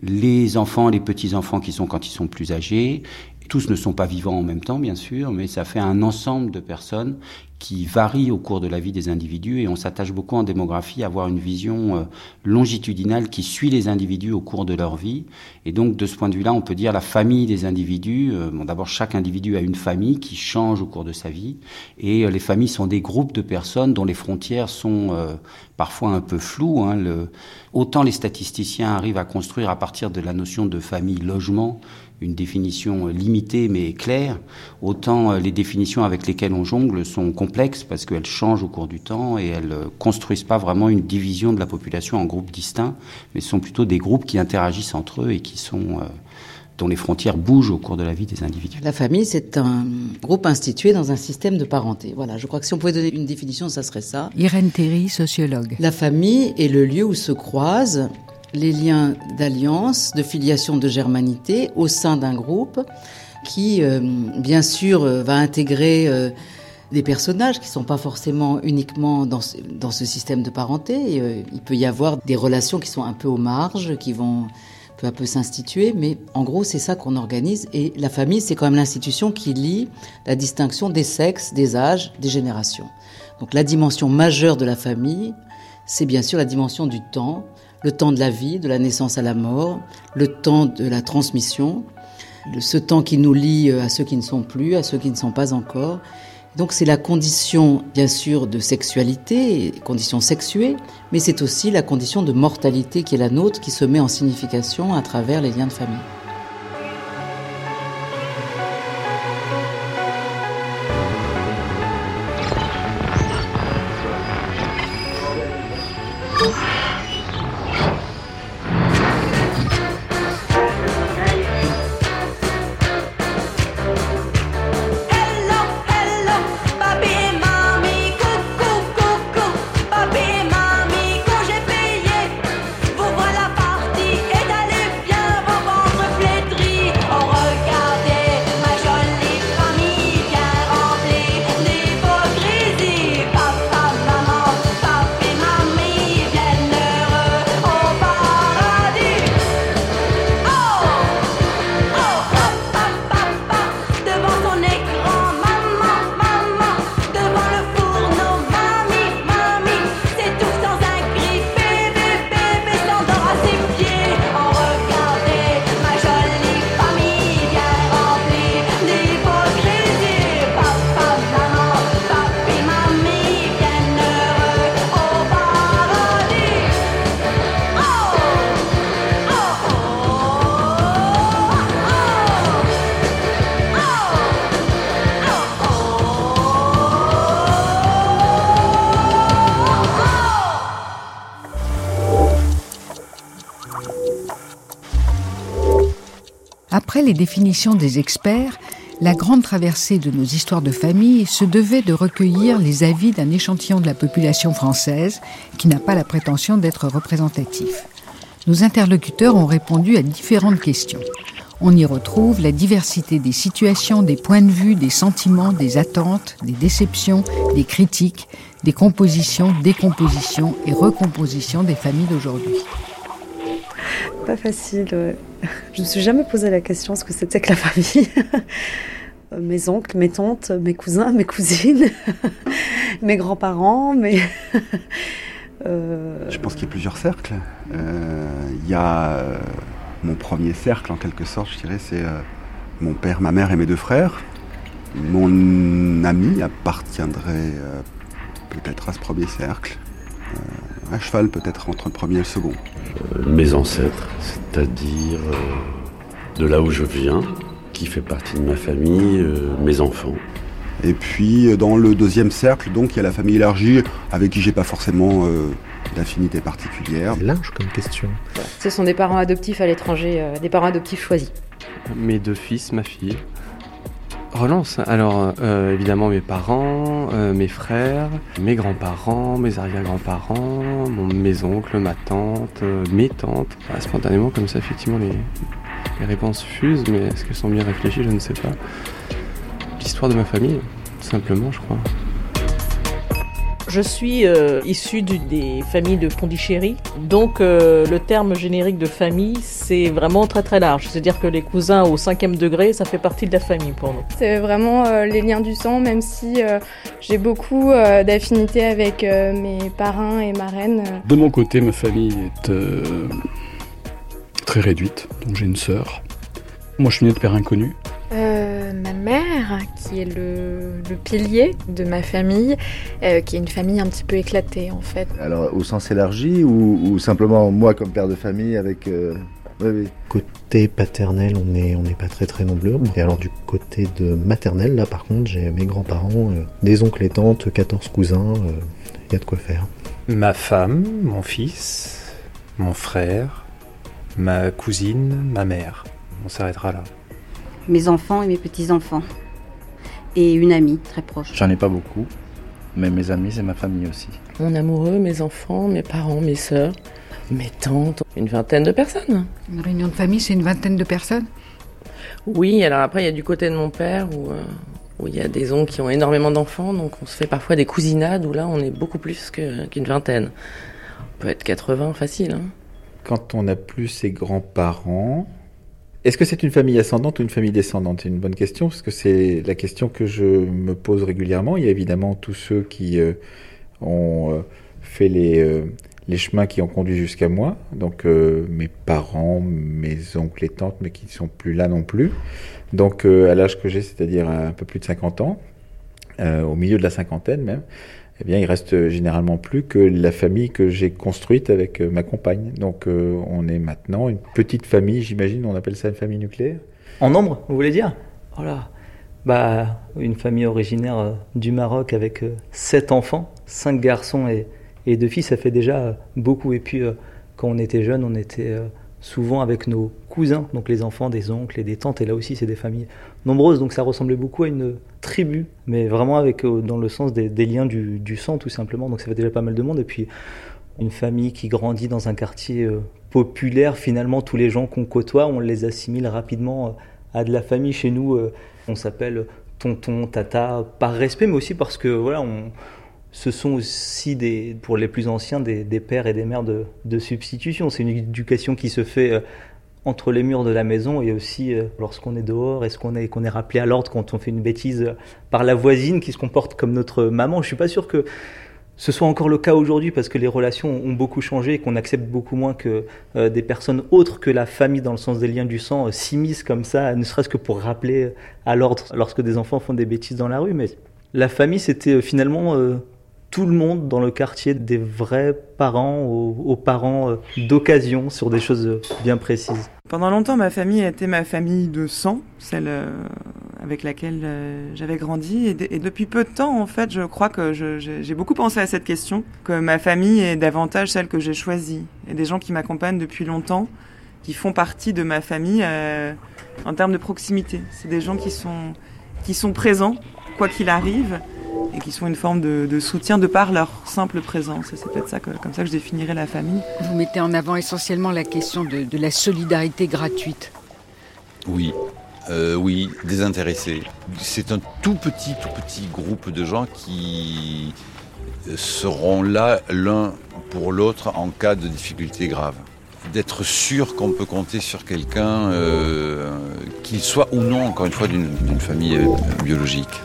les enfants, les petits-enfants qui sont quand ils sont plus âgés, tous ne sont pas vivants en même temps, bien sûr, mais ça fait un ensemble de personnes qui varient au cours de la vie des individus et on s'attache beaucoup en démographie à avoir une vision euh, longitudinale qui suit les individus au cours de leur vie. Et donc, de ce point de vue-là, on peut dire la famille des individus. Euh, bon, d'abord, chaque individu a une famille qui change au cours de sa vie et euh, les familles sont des groupes de personnes dont les frontières sont parfois un peu floues. Hein. Autant les statisticiens arrivent à construire à partir de la notion de famille logement une définition limitée mais claire, autant les définitions avec lesquelles on jongle sont complexes parce qu'elles changent au cours du temps et elles construisent pas vraiment une division de la population en groupes distincts, mais ce sont plutôt des groupes qui interagissent entre eux et qui sont euh, dont les frontières bougent au cours de la vie des individus. La famille, c'est un groupe institué dans un système de parenté. Voilà, je crois que si on pouvait donner une définition, ça serait ça. Irène Théry, sociologue. La famille est le lieu où se croisent les liens d'alliance, de filiation, de germanité au sein d'un groupe qui, euh, bien sûr, euh, va intégrer euh, des personnages qui ne sont pas forcément uniquement dans ce, système de parenté. il peut y avoir des relations qui sont un peu aux marges, qui vont peu à peu s'instituer, mais en gros, c'est ça qu'on organise. Et la famille, c'est quand même l'institution qui lie la distinction des sexes, des âges, des générations. Donc la dimension majeure de la famille, c'est bien sûr la dimension du temps, le temps de la vie, de la naissance à la mort, le temps de la transmission, ce temps qui nous lie euh, à ceux qui ne sont plus, à ceux qui ne sont pas encore. Donc c'est la condition, bien sûr, de sexualité, condition sexuée, mais c'est aussi la condition de mortalité qui est la nôtre, qui se met en signification à travers les liens de famille. Les définitions des experts, la grande traversée de nos histoires de famille se devait de recueillir les avis d'un échantillon de la population française qui n'a pas la prétention d'être représentatif. Nos interlocuteurs ont répondu à différentes questions. On y retrouve la diversité des situations, des points de vue, des sentiments, des attentes, des déceptions, des critiques, des compositions, décompositions et recompositions des familles d'aujourd'hui. Pas facile, ouais. Je me suis jamais posé la question ce que c'était que la famille. mes oncles, mes tantes, mes cousins, mes cousines, mes grands-parents, mes... Euh, Je pense qu'il y a plusieurs cercles. Euh, il y a euh, mon premier cercle, en quelque sorte, je dirais, c'est mon père, ma mère et mes deux frères. Mon ami appartiendrait peut-être à ce premier cercle, à cheval peut-être entre le premier et le second. mes ancêtres, c'est-à-dire de là où je viens, qui fait partie de ma famille, mes enfants. Et puis dans le deuxième cercle, donc il y a la famille élargie avec qui j'ai pas forcément d'affinité particulière. Large comme question. Ce sont des parents adoptifs à l'étranger, des parents adoptifs choisis. Mes deux fils, ma fille. Relance. Alors, euh, évidemment, mes parents, euh, mes frères, mes grands-parents, mes arrière-grands-parents, mes oncles, ma tante, euh, mes tantes. spontanément, comme ça, effectivement, les, les réponses fusent, mais est-ce qu'elles sont bien réfléchies Je ne sais pas. L'histoire de ma famille, simplement, je crois. Je suis euh, issue des familles de Pondichéry, donc euh, le terme générique de famille, c'est vraiment très très large. C'est-à-dire que les cousins au cinquième degré, ça fait partie de la famille pour nous. C'est vraiment euh, les liens du sang, même si j'ai beaucoup d'affinités avec mes parrains et marraines. De mon côté, ma famille est très réduite, donc j'ai une sœur. Moi, je suis né de père inconnu. Euh, ma mère, qui est le, pilier de ma famille, euh, qui est une famille un petit peu éclatée en fait. Alors au sens élargi ou, simplement moi comme père de famille avec... Euh, côté paternel, on n'est on pas très très nombreux. Et alors du côté de maternel, là par contre, j'ai mes grands-parents, des oncles et tantes, 14 cousins, il y a de quoi faire. Ma femme, mon fils, mon frère, ma cousine, ma mère. On s'arrêtera là mes enfants et mes petits-enfants. Et une amie très proche. J'en ai pas beaucoup, mais mes amis, c'est ma famille aussi. Mon amoureux, mes enfants, mes parents, mes sœurs, mes tantes, une vingtaine de personnes. Une réunion de famille, c'est une vingtaine de personnes? Oui, alors après, il y a du côté de mon père où, euh, où il y a des oncles qui ont énormément d'enfants, donc on se fait parfois des cousinades où là, on est beaucoup plus qu'une vingtaine. On peut être 80 facile. Hein. Quand on n'a plus ses grands-parents, est-ce que c'est une famille ascendante ou une famille descendante? C'est une bonne question, parce que c'est la question que je me pose régulièrement. Il y a évidemment tous ceux qui euh, ont euh, fait les, euh, les chemins qui ont conduit jusqu'à moi, donc mes parents, mes oncles et tantes, mais qui ne sont plus là non plus. Donc à l'âge que j'ai, c'est-à-dire un peu plus de 50 ans, au milieu de la cinquantaine même, eh bien, il reste généralement plus que la famille que j'ai construite avec euh, ma compagne. Donc, euh, on est maintenant une petite famille, j'imagine, on appelle ça une famille nucléaire. En nombre, vous voulez dire? Voilà. Bah, une famille originaire euh, du Maroc avec sept enfants, cinq garçons et, et deux filles, ça fait déjà beaucoup. Et puis, quand on était jeune, on était souvent avec nos cousins, donc les enfants des oncles et des tantes, et là aussi c'est des familles nombreuses, donc ça ressemblait beaucoup à une tribu, mais vraiment avec euh, dans le sens des, liens du, sang tout simplement, donc ça fait déjà pas mal de monde, et puis une famille qui grandit dans un quartier euh, populaire, finalement tous les gens qu'on côtoie, on les assimile rapidement euh, à de la famille. Chez nous, on s'appelle tonton, tata, par respect, mais aussi parce que voilà, on, ce sont aussi des, pour les plus anciens des, pères et des mères de, substitution. C'est une éducation qui se fait euh, entre les murs de la maison et aussi euh, lorsqu'on est dehors, est-ce qu'on est, qu'on est rappelé à l'ordre quand on fait une bêtise euh, par la voisine qui se comporte comme notre maman. Je suis pas sûr que ce soit encore le cas aujourd'hui parce que les relations ont beaucoup changé et qu'on accepte beaucoup moins que des personnes autres que la famille dans le sens des liens du sang s'immiscent comme ça, ne serait-ce que pour rappeler à l'ordre lorsque des enfants font des bêtises dans la rue. Mais la famille, c'était finalement tout le monde dans le quartier, des vrais parents aux, parents euh, d'occasion sur des choses euh, bien précises. Pendant longtemps, ma famille a été ma famille de sang, celle euh, avec laquelle j'avais grandi. Et, depuis peu de temps, en fait, je crois que j'ai beaucoup pensé à cette question, que ma famille est davantage celle que j'ai choisie. Et des gens qui m'accompagnent depuis longtemps, qui font partie de ma famille en termes de proximité. C'est des gens qui sont, qui sont présents, quoi qu'il arrive et qui sont une forme de, soutien de par leur simple présence. c'est peut-être ça comme ça que je définirais la famille. Vous mettez en avant essentiellement la question de, la solidarité gratuite. Oui, euh, oui, désintéressé. C'est un tout petit, tout petit groupe de gens qui seront là l'un pour l'autre en cas de difficulté grave. D'être sûr qu'on peut compter sur quelqu'un, euh, qu'il soit ou non, encore une fois, d'une famille euh, biologique.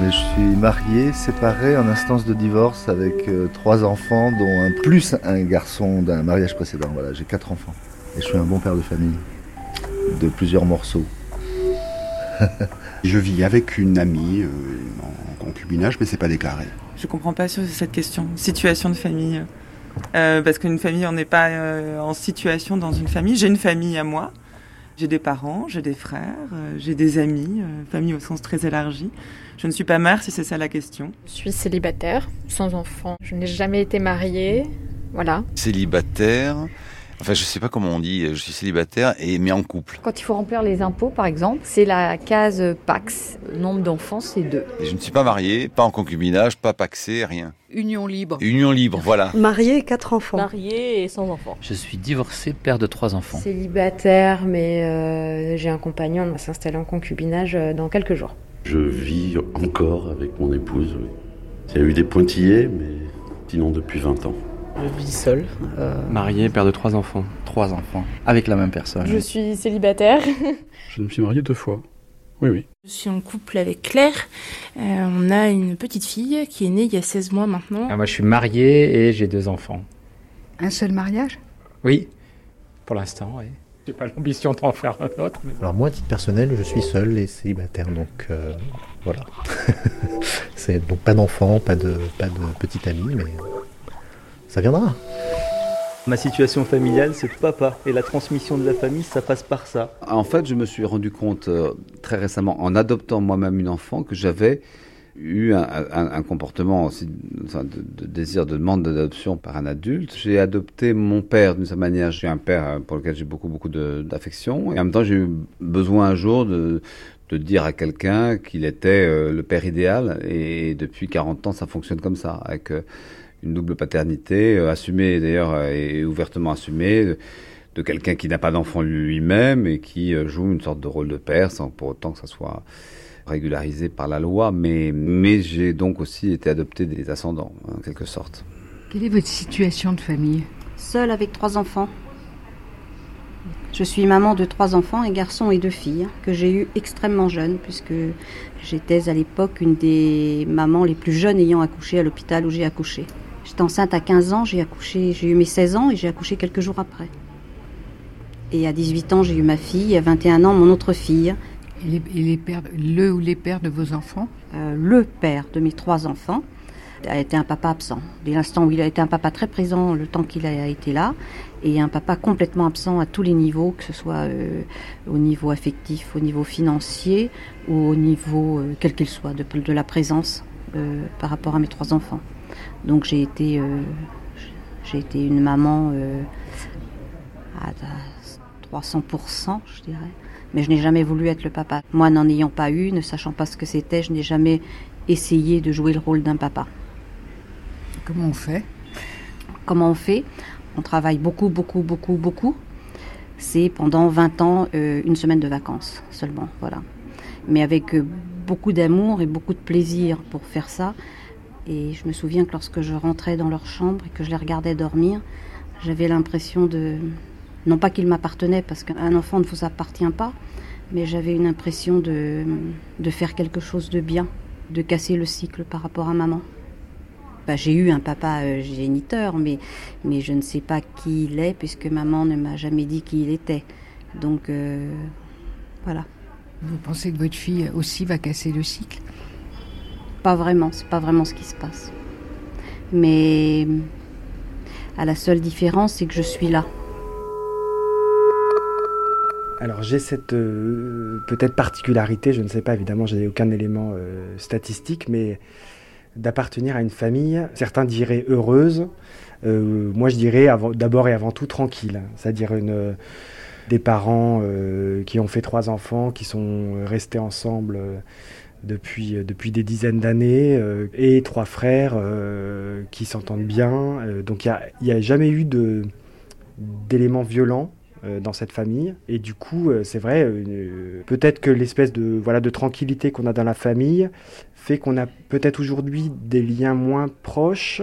Mais je suis marié, séparé, en instance de divorce avec euh, trois enfants, dont un plus un garçon d'un mariage précédent. Voilà, j'ai quatre enfants. Et je suis un bon père de famille, de plusieurs morceaux. Je vis avec une amie euh, en concubinage, mais c'est pas déclaré. Je comprends pas sur cette question. Situation de famille. Euh, parce qu'une famille, on n'est pas euh, en situation dans une famille. J'ai une famille à moi. J'ai des parents, j'ai des frères, euh, j'ai des amis, euh, famille au sens très élargi. Je ne suis pas mère si c'est ça la question. Je suis célibataire, sans enfant. Je n'ai jamais été mariée. Voilà. Célibataire. Enfin, je sais pas comment on dit. Je suis célibataire et mais en couple. Quand il faut remplir les impôts, par exemple, c'est la case Pax. Le nombre d'enfants, c'est deux. Et je ne suis pas marié, pas en concubinage, pas paxé, rien. Union libre. Union libre, voilà. Marié et quatre enfants. Marié et sans enfants. Je suis divorcé, père de trois enfants. Célibataire, mais euh, j'ai un compagnon. On va s'installer en concubinage euh, dans quelques jours. Je vis encore avec mon épouse. Oui. Il y a eu des pointillés, mais sinon depuis 20 ans. Je vis seul. Euh... Marié, père de trois enfants. Trois enfants, avec la même personne. Je suis célibataire. Je me suis marié deux fois. Oui, oui. Je suis en couple avec Claire. Euh, on a une petite fille qui est née il y a 16 mois maintenant. Ah, moi, je suis marié et j'ai deux enfants. Un seul mariage? Oui, pour l'instant, oui. J'ai pas l'ambition d'en faire un autre. Mais... Alors moi, à titre personnel, je suis seul et célibataire, donc euh, voilà. C'est donc pas d'enfant, pas de, pas de petite amie, mais ça viendra. Ma situation familiale, c'est papa. Et la transmission de la famille, ça passe par ça. En fait, je me suis rendu compte euh, très récemment, en adoptant moi-même une enfant, que j'avais eu un, un, un, comportement aussi enfin, de, de, désir de demande d'adoption par un adulte. J'ai adopté mon père d'une certaine manière. J'ai un père pour lequel j'ai beaucoup beaucoup d'affection et en même temps j'ai eu besoin un jour de, de dire à quelqu'un qu'il était euh, le père idéal et depuis 40 ans ça fonctionne comme ça avec euh, une double paternité euh, assumée d'ailleurs et ouvertement assumée de, quelqu'un qui n'a pas d'enfant lui-même et qui euh, joue une sorte de rôle de père sans pour autant que ça soit régularisé par la loi, mais, mais j'ai donc aussi été adopté des ascendants, en quelque sorte. Quelle est votre situation de famille? Seule avec trois enfants. Je suis maman de trois enfants, un garçon et deux filles, que j'ai eu extrêmement jeune, puisque j'étais à l'époque une des mamans les plus jeunes ayant accouché à l'hôpital où j'ai accouché. J'étais enceinte à 15 ans, j'ai accouché, j'ai eu mes 16 ans et j'ai accouché quelques jours après. Et à 18 ans, j'ai eu ma fille, à 21 ans, mon autre fille, et les, et les pères, le ou les pères de vos enfants euh, Le père de mes trois enfants a été un papa absent. Dès l'instant où il a été un papa très présent, le temps qu'il a été là, et un papa complètement absent à tous les niveaux, que ce soit euh, au niveau affectif, au niveau financier, ou au niveau, euh, quel qu'il soit, de, de, la présence par rapport à mes trois enfants. Donc j'ai été, j'ai été une maman à 300%, je dirais mais je n'ai jamais voulu être le papa. Moi, n'en ayant pas eu, ne sachant pas ce que c'était, je n'ai jamais essayé de jouer le rôle d'un papa. Comment on fait? Comment on fait? On travaille beaucoup, beaucoup, beaucoup, beaucoup. C'est pendant 20 ans euh, une semaine de vacances seulement, voilà. Mais avec euh, beaucoup d'amour et beaucoup de plaisir pour faire ça. Et je me souviens que lorsque je rentrais dans leur chambre et que je les regardais dormir, j'avais l'impression de, non pas qu'il m'appartenait, parce qu'un enfant ne vous appartient pas, mais j'avais une impression de, de faire quelque chose de bien, de casser le cycle par rapport à maman. Bah, j'ai eu un papa euh, géniteur, mais, mais je ne sais pas qui il est, puisque maman ne m'a jamais dit qui il était. Donc, euh, voilà. Vous pensez que votre fille aussi va casser le cycle? Pas vraiment, c'est pas vraiment ce qui se passe. Mais à la seule différence, c'est que je suis là. Alors j'ai cette euh, peut-être particularité, je ne sais pas évidemment, je n'ai aucun élément euh, statistique, mais d'appartenir à une famille, certains diraient heureuse, euh, moi je dirais d'abord et avant tout tranquille, c'est-à-dire une des parents qui ont fait trois enfants, qui sont restés ensemble depuis, depuis des dizaines d'années, et trois frères qui s'entendent bien. donc il n'y a, jamais eu d'éléments violents dans cette famille. Et du coup, c'est vrai, euh, peut-être que l'espèce de, voilà, de tranquillité qu'on a dans la famille fait qu'on a peut-être aujourd'hui des liens moins proches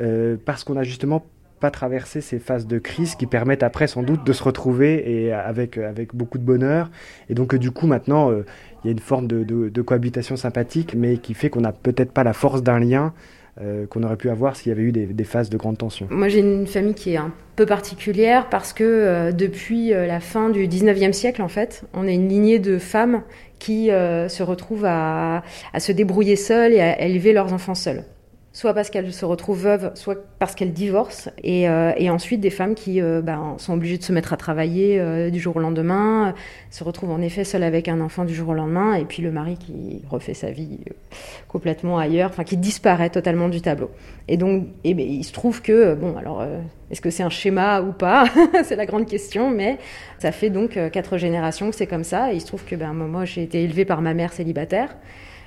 euh, parce qu'on a justement pas traversé ces phases de crise qui permettent après sans doute de se retrouver et avec, avec beaucoup de bonheur. Et donc du coup maintenant, euh, y a une forme de, cohabitation sympathique, mais qui fait qu'on n'a peut-être pas la force d'un lien euh, qu'on aurait pu avoir s'il y avait eu des, phases de grande tension. Moi j'ai une famille qui est un peu particulière parce que euh, depuis euh, la fin du 19e siècle en fait, on est une lignée de femmes qui se retrouvent à, à, se débrouiller seules et à élever leurs enfants seules soit parce qu'elles se retrouvent veuves, soit parce qu'elles divorcent, et, euh, ensuite des femmes qui euh, ben, sont obligées de se mettre à travailler euh, du jour au lendemain, se retrouvent en effet seules avec un enfant du jour au lendemain, et puis le mari qui refait sa vie complètement ailleurs, enfin qui disparaît totalement du tableau. Et donc, et ben, il se trouve que, bon, alors, est-ce que c'est un schéma ou pas C'est la grande question, mais ça fait donc quatre générations que c'est comme ça, et il se trouve que ben, moi j'ai été élevée par ma mère célibataire.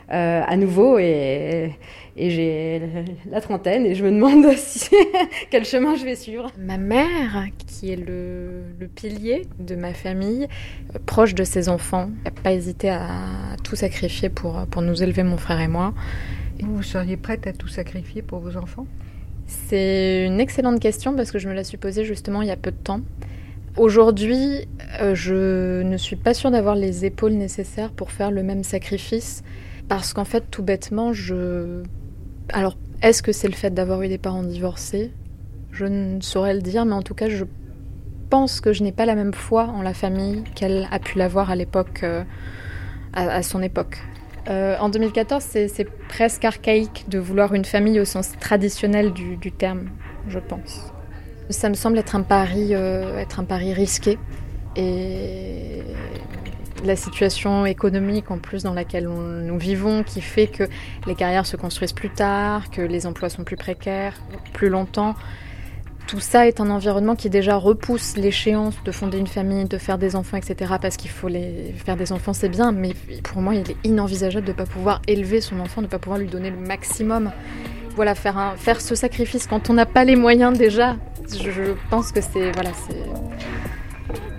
Euh, à nouveau et, et j'ai la trentaine et je me demande si, quel chemin je vais suivre. Ma mère, qui est le, le pilier de ma famille, euh, proche de ses enfants, n'a pas hésité à tout sacrifier pour, pour nous élever, mon frère et moi. Vous seriez prête à tout sacrifier pour vos enfants? C'est une excellente question parce que je me la suis posée justement il y a peu de temps. Aujourd'hui, euh, je ne suis pas sûre d'avoir les épaules nécessaires pour faire le même sacrifice. Parce qu'en fait, tout bêtement, je. Alors, est-ce que c'est le fait d'avoir eu des parents divorcés? Je ne saurais le dire, mais en tout cas, je pense que je n'ai pas la même foi en la famille qu'elle a pu l'avoir à l'époque, euh, à, son époque. Euh, en 2014, c'est presque archaïque de vouloir une famille au sens traditionnel du, du terme, je pense. Ça me semble être un pari, euh, être un pari risqué. Et la situation économique en plus dans laquelle nous vivons qui fait que les carrières se construisent plus tard, que les emplois sont plus précaires, plus longtemps. Tout ça est un environnement qui déjà repousse l'échéance de fonder une famille, de faire des enfants, etc. Parce qu'il faut les faire des enfants, c'est bien, mais pour moi, il est inenvisageable de ne pas pouvoir élever son enfant, de ne pas pouvoir lui donner le maximum. Voilà, faire, un, faire ce sacrifice quand on n'a pas les moyens déjà, je, je pense que c'est voilà, c'est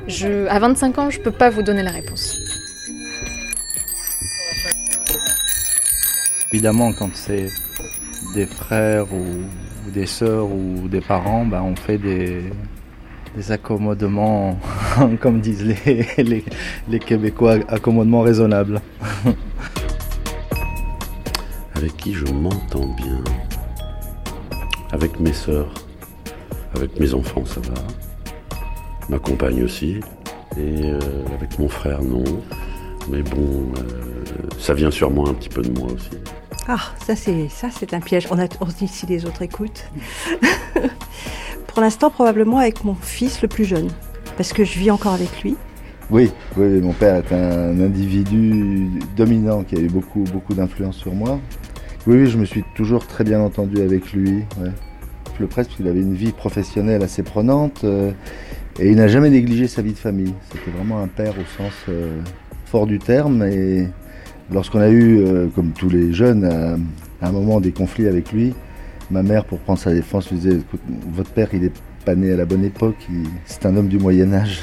je, à 25 ans, je peux pas vous donner la réponse. Évidemment, quand c'est des frères ou, ou, des sœurs ou des parents, bah, on fait des, des accommodements, comme disent les, les, les Québécois, accommodements raisonnables. Avec qui je m'entends bien? Avec mes sœurs, avec mes enfants, ça va? Ma compagne aussi, et euh, avec mon frère, non. Mais bon, euh, ça vient sûrement un petit peu de moi aussi. Ah, ça c'est ça c'est un piège. On, a, on se dit si les autres écoutent. Pour l'instant, probablement avec mon fils le plus jeune, parce que je vis encore avec lui. Oui, oui, mon père est un individu dominant qui a eu beaucoup, beaucoup d'influence sur moi. Oui, oui, je me suis toujours très bien entendu avec lui. Ouais. Le presque, parce qu'il avait une vie professionnelle assez prenante. Euh, et il n'a jamais négligé sa vie de famille. C'était vraiment un père au sens euh, fort du terme. Et lorsqu'on a eu, euh, comme tous les jeunes, à, à, un moment des conflits avec lui, ma mère, pour prendre sa défense, lui disait Votre père, il est pas né à la bonne époque, c'est un homme du Moyen-Âge.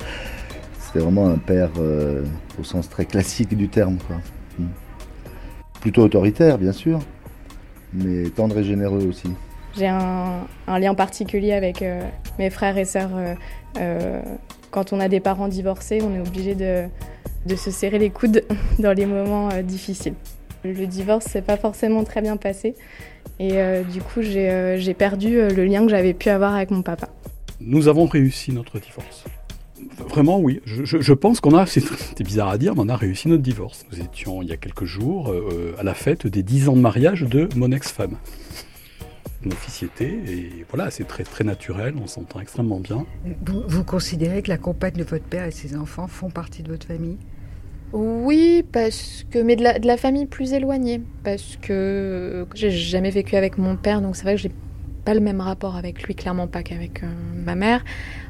C'était vraiment un père euh, au sens très classique du terme. Hmm. Plutôt autoritaire, bien sûr, mais tendre et généreux aussi. J'ai un, lien particulier avec euh, mes frères et sœurs. Euh, euh, quand on a des parents divorcés, on est obligé de, se serrer les coudes dans les moments difficiles. Le divorce s'est pas forcément très bien passé et du coup j'ai perdu le lien que j'avais pu avoir avec mon papa. Nous avons réussi notre divorce. Vraiment, oui. Je, pense qu'on a, c'est bizarre à dire, mais on a réussi notre divorce. Nous étions, il y a quelques jours, à la fête des 10 ans de mariage de mon ex-femme officiété et voilà, c'est très très naturel, on s'entend extrêmement bien. Vous, vous, considérez que la compagne de votre père et ses enfants font partie de votre famille? Oui, parce que mais de la, de la famille plus éloignée, parce que j'ai jamais vécu avec mon père, donc c'est vrai que j'ai pas le même rapport avec lui, clairement pas qu'avec euh, ma mère.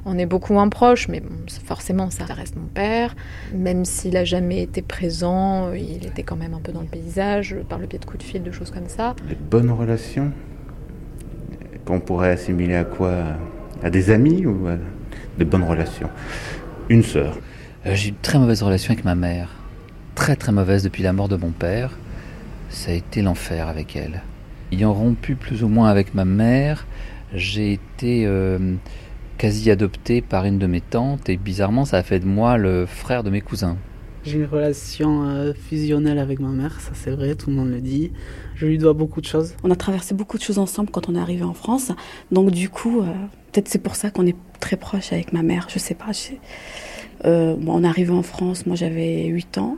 On est beaucoup moins proches, mais bon, forcément ça reste mon père. Même s'il a jamais été présent, il était quand même un peu dans le paysage, par le biais de coups de fil, de choses comme ça. Les bonnes relations? Qu'on pourrait assimiler à quoi? À des amis ou à de bonnes relations? Une sœur. Euh, J'ai une très mauvaise relation avec ma mère. Très très mauvaise depuis la mort de mon père. Ça a été l'enfer avec elle. Ayant rompu plus ou moins avec ma mère, j'ai été euh, quasi adopté par une de mes tantes et bizarrement ça a fait de moi le frère de mes cousins. J'ai une relation euh, fusionnelle avec ma mère, ça c'est vrai, tout le monde le dit. Je lui dois beaucoup de choses. On a traversé beaucoup de choses ensemble quand on est arrivé en France. Donc du coup, euh, peut-être c'est pour ça qu'on est très proche avec ma mère, je sais pas. Euh, on est arrivé en France, moi j'avais 8 ans.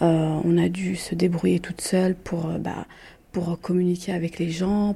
Euh, on a dû se débrouiller toute seule pour, bah, pour communiquer avec les gens.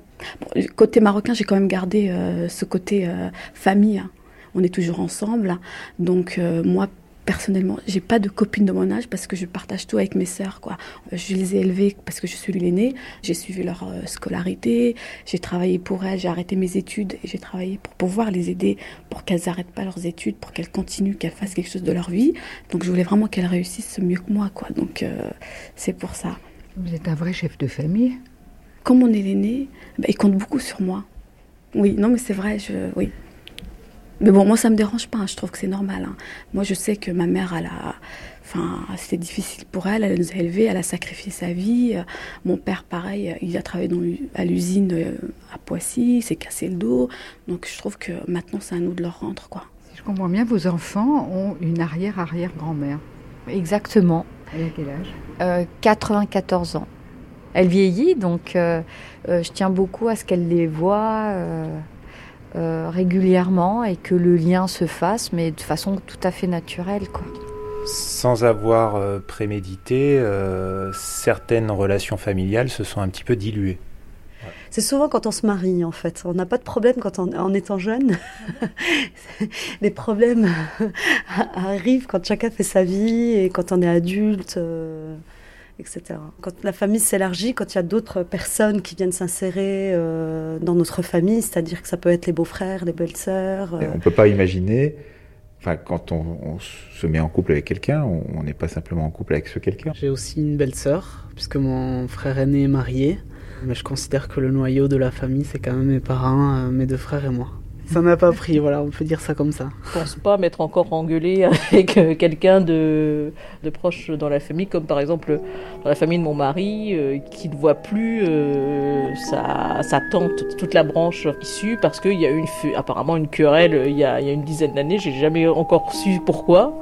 Côté marocain, j'ai quand même gardé ce côté famille. hein. On est toujours ensemble. Donc moi, personnellement, j'ai pas de copine de mon âge parce que je partage tout avec mes sœurs. Quoi. Je les ai élevées parce que je suis l'aînée. J'ai suivi leur euh, scolarité. J'ai travaillé pour elles. J'ai arrêté mes études et j'ai travaillé pour pouvoir les aider pour qu'elles n'arrêtent pas leurs études, pour qu'elles continuent, qu'elles fassent quelque chose de leur vie. Donc je voulais vraiment qu'elles réussissent mieux que moi. Quoi. Donc euh, c'est pour ça. Vous êtes un vrai chef de famille Comme on est l'aîné, bah, il compte beaucoup sur moi. Oui, non, mais c'est vrai, je, oui. Mais bon, moi, ça me dérange pas. hein, Je trouve que c'est normal. hein. Moi, je sais que ma mère, elle a, enfin, c'était difficile pour elle. Elle nous a élevés. Elle a sacrifié sa vie. Euh, Mon père, pareil, il a travaillé dans à l'usine euh, à Poissy. Il s'est cassé le dos. Donc, je trouve que maintenant, c'est à nous de leur rendre, quoi. Si je comprends bien, vos enfants ont une arrière-arrière-grand-mère. Exactement. Elle a quel âge? Euh, 94 ans. Elle vieillit, donc euh, euh, je tiens beaucoup à ce qu'elle les voit euh, régulièrement et que le lien se fasse, mais de façon tout à fait naturelle. Quoi. Sans avoir euh, prémédité, euh, certaines relations familiales se sont un petit peu diluées. C'est souvent quand on se marie, en fait. On n'a pas de problème quand on, en étant jeune. Les problèmes arrivent quand chacun fait sa vie et quand on est adulte, euh, etc. Quand la famille s'élargit, quand il y a d'autres personnes qui viennent s'insérer euh, dans notre famille, c'est-à-dire que ça peut être les beaux-frères, les belles-sœurs. euh, On ne peut pas imaginer, enfin, quand on, on se met en couple avec quelqu'un, on n'est pas simplement en couple avec ce quelqu'un. J'ai aussi une belle sœur, puisque mon frère aîné est marié. Mais je considère que le noyau de la famille, c'est quand même mes parents, euh, mes deux frères et moi. Ça n'a pas pris, voilà, on peut dire ça comme ça. Je pense pas m'être encore engueulée avec euh, quelqu'un de, de proche dans la famille, comme par exemple dans la famille de mon mari, euh, qui ne voit plus euh, sa, sa tante, toute la branche issue, parce qu'il y a eu une, apparemment une querelle euh, il y a, il y a une dizaine d'années. J'ai jamais encore su pourquoi.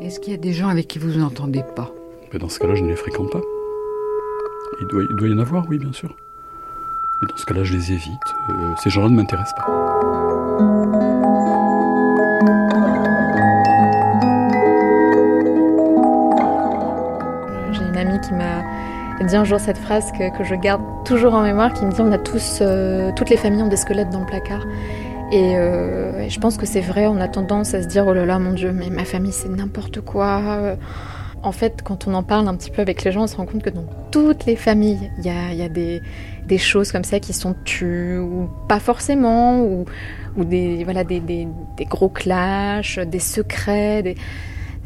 Est-ce qu'il y a des gens avec qui vous n'entendez pas? Mais dans ce cas-là, je ne les fréquente pas. Il doit, il doit y en avoir, oui, bien sûr. Mais dans ce cas-là, je les évite. Euh, ces gens-là ne m'intéressent pas. J'ai une amie qui m'a dit un jour cette phrase que, que je garde toujours en mémoire, qui me dit on a tous, euh, toutes les familles ont des squelettes dans le placard. Et, euh, et je pense que c'est vrai, on a tendance à se dire oh là là mon Dieu, mais ma famille c'est n'importe quoi. En fait, quand on en parle un petit peu avec les gens, on se rend compte que dans toutes les familles, il y a, des, choses comme ça qui sont tues, ou pas forcément, ou, des, gros clashs, des secrets.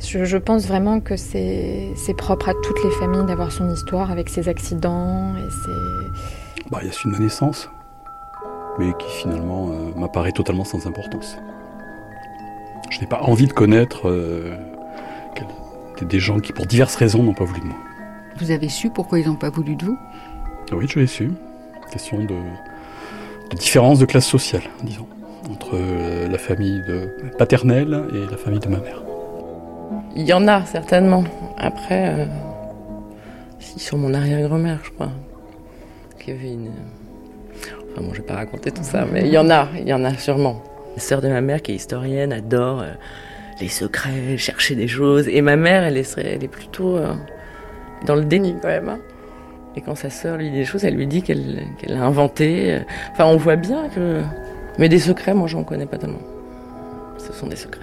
Je, pense vraiment que c'est propre à toutes les familles d'avoir son histoire avec ses accidents. Bah, il y a celui de naissance, mais qui finalement euh, m'apparaît totalement sans importance. Je n'ai pas envie de connaître euh, des- des gens qui, pour diverses raisons, n'ont pas voulu de moi. Vous avez su pourquoi ils n'ont pas voulu de vous? Oui, je l'ai su. Question de, de différence de classe sociale, disons, entre euh, la famille de paternelle et la famille de ma mère. Il y en a certainement. Après, euh, si sur mon arrière-grand-mère, je crois, qu'il y avait une. Enfin bon, je vais pas raconter tout ça, mais il y en a, il y en a sûrement. La sœur de ma mère, qui est historienne, adore euh, les secrets, chercher des choses. Et ma mère, elle est, elle est plutôt euh, dans le déni quand même. hein. Et quand sa sœur lui dit des choses, elle lui dit qu'elle qu'elle a inventé. euh, Enfin, on voit bien que. Mais des secrets, moi, j'en connais pas tellement. Ce sont des secrets.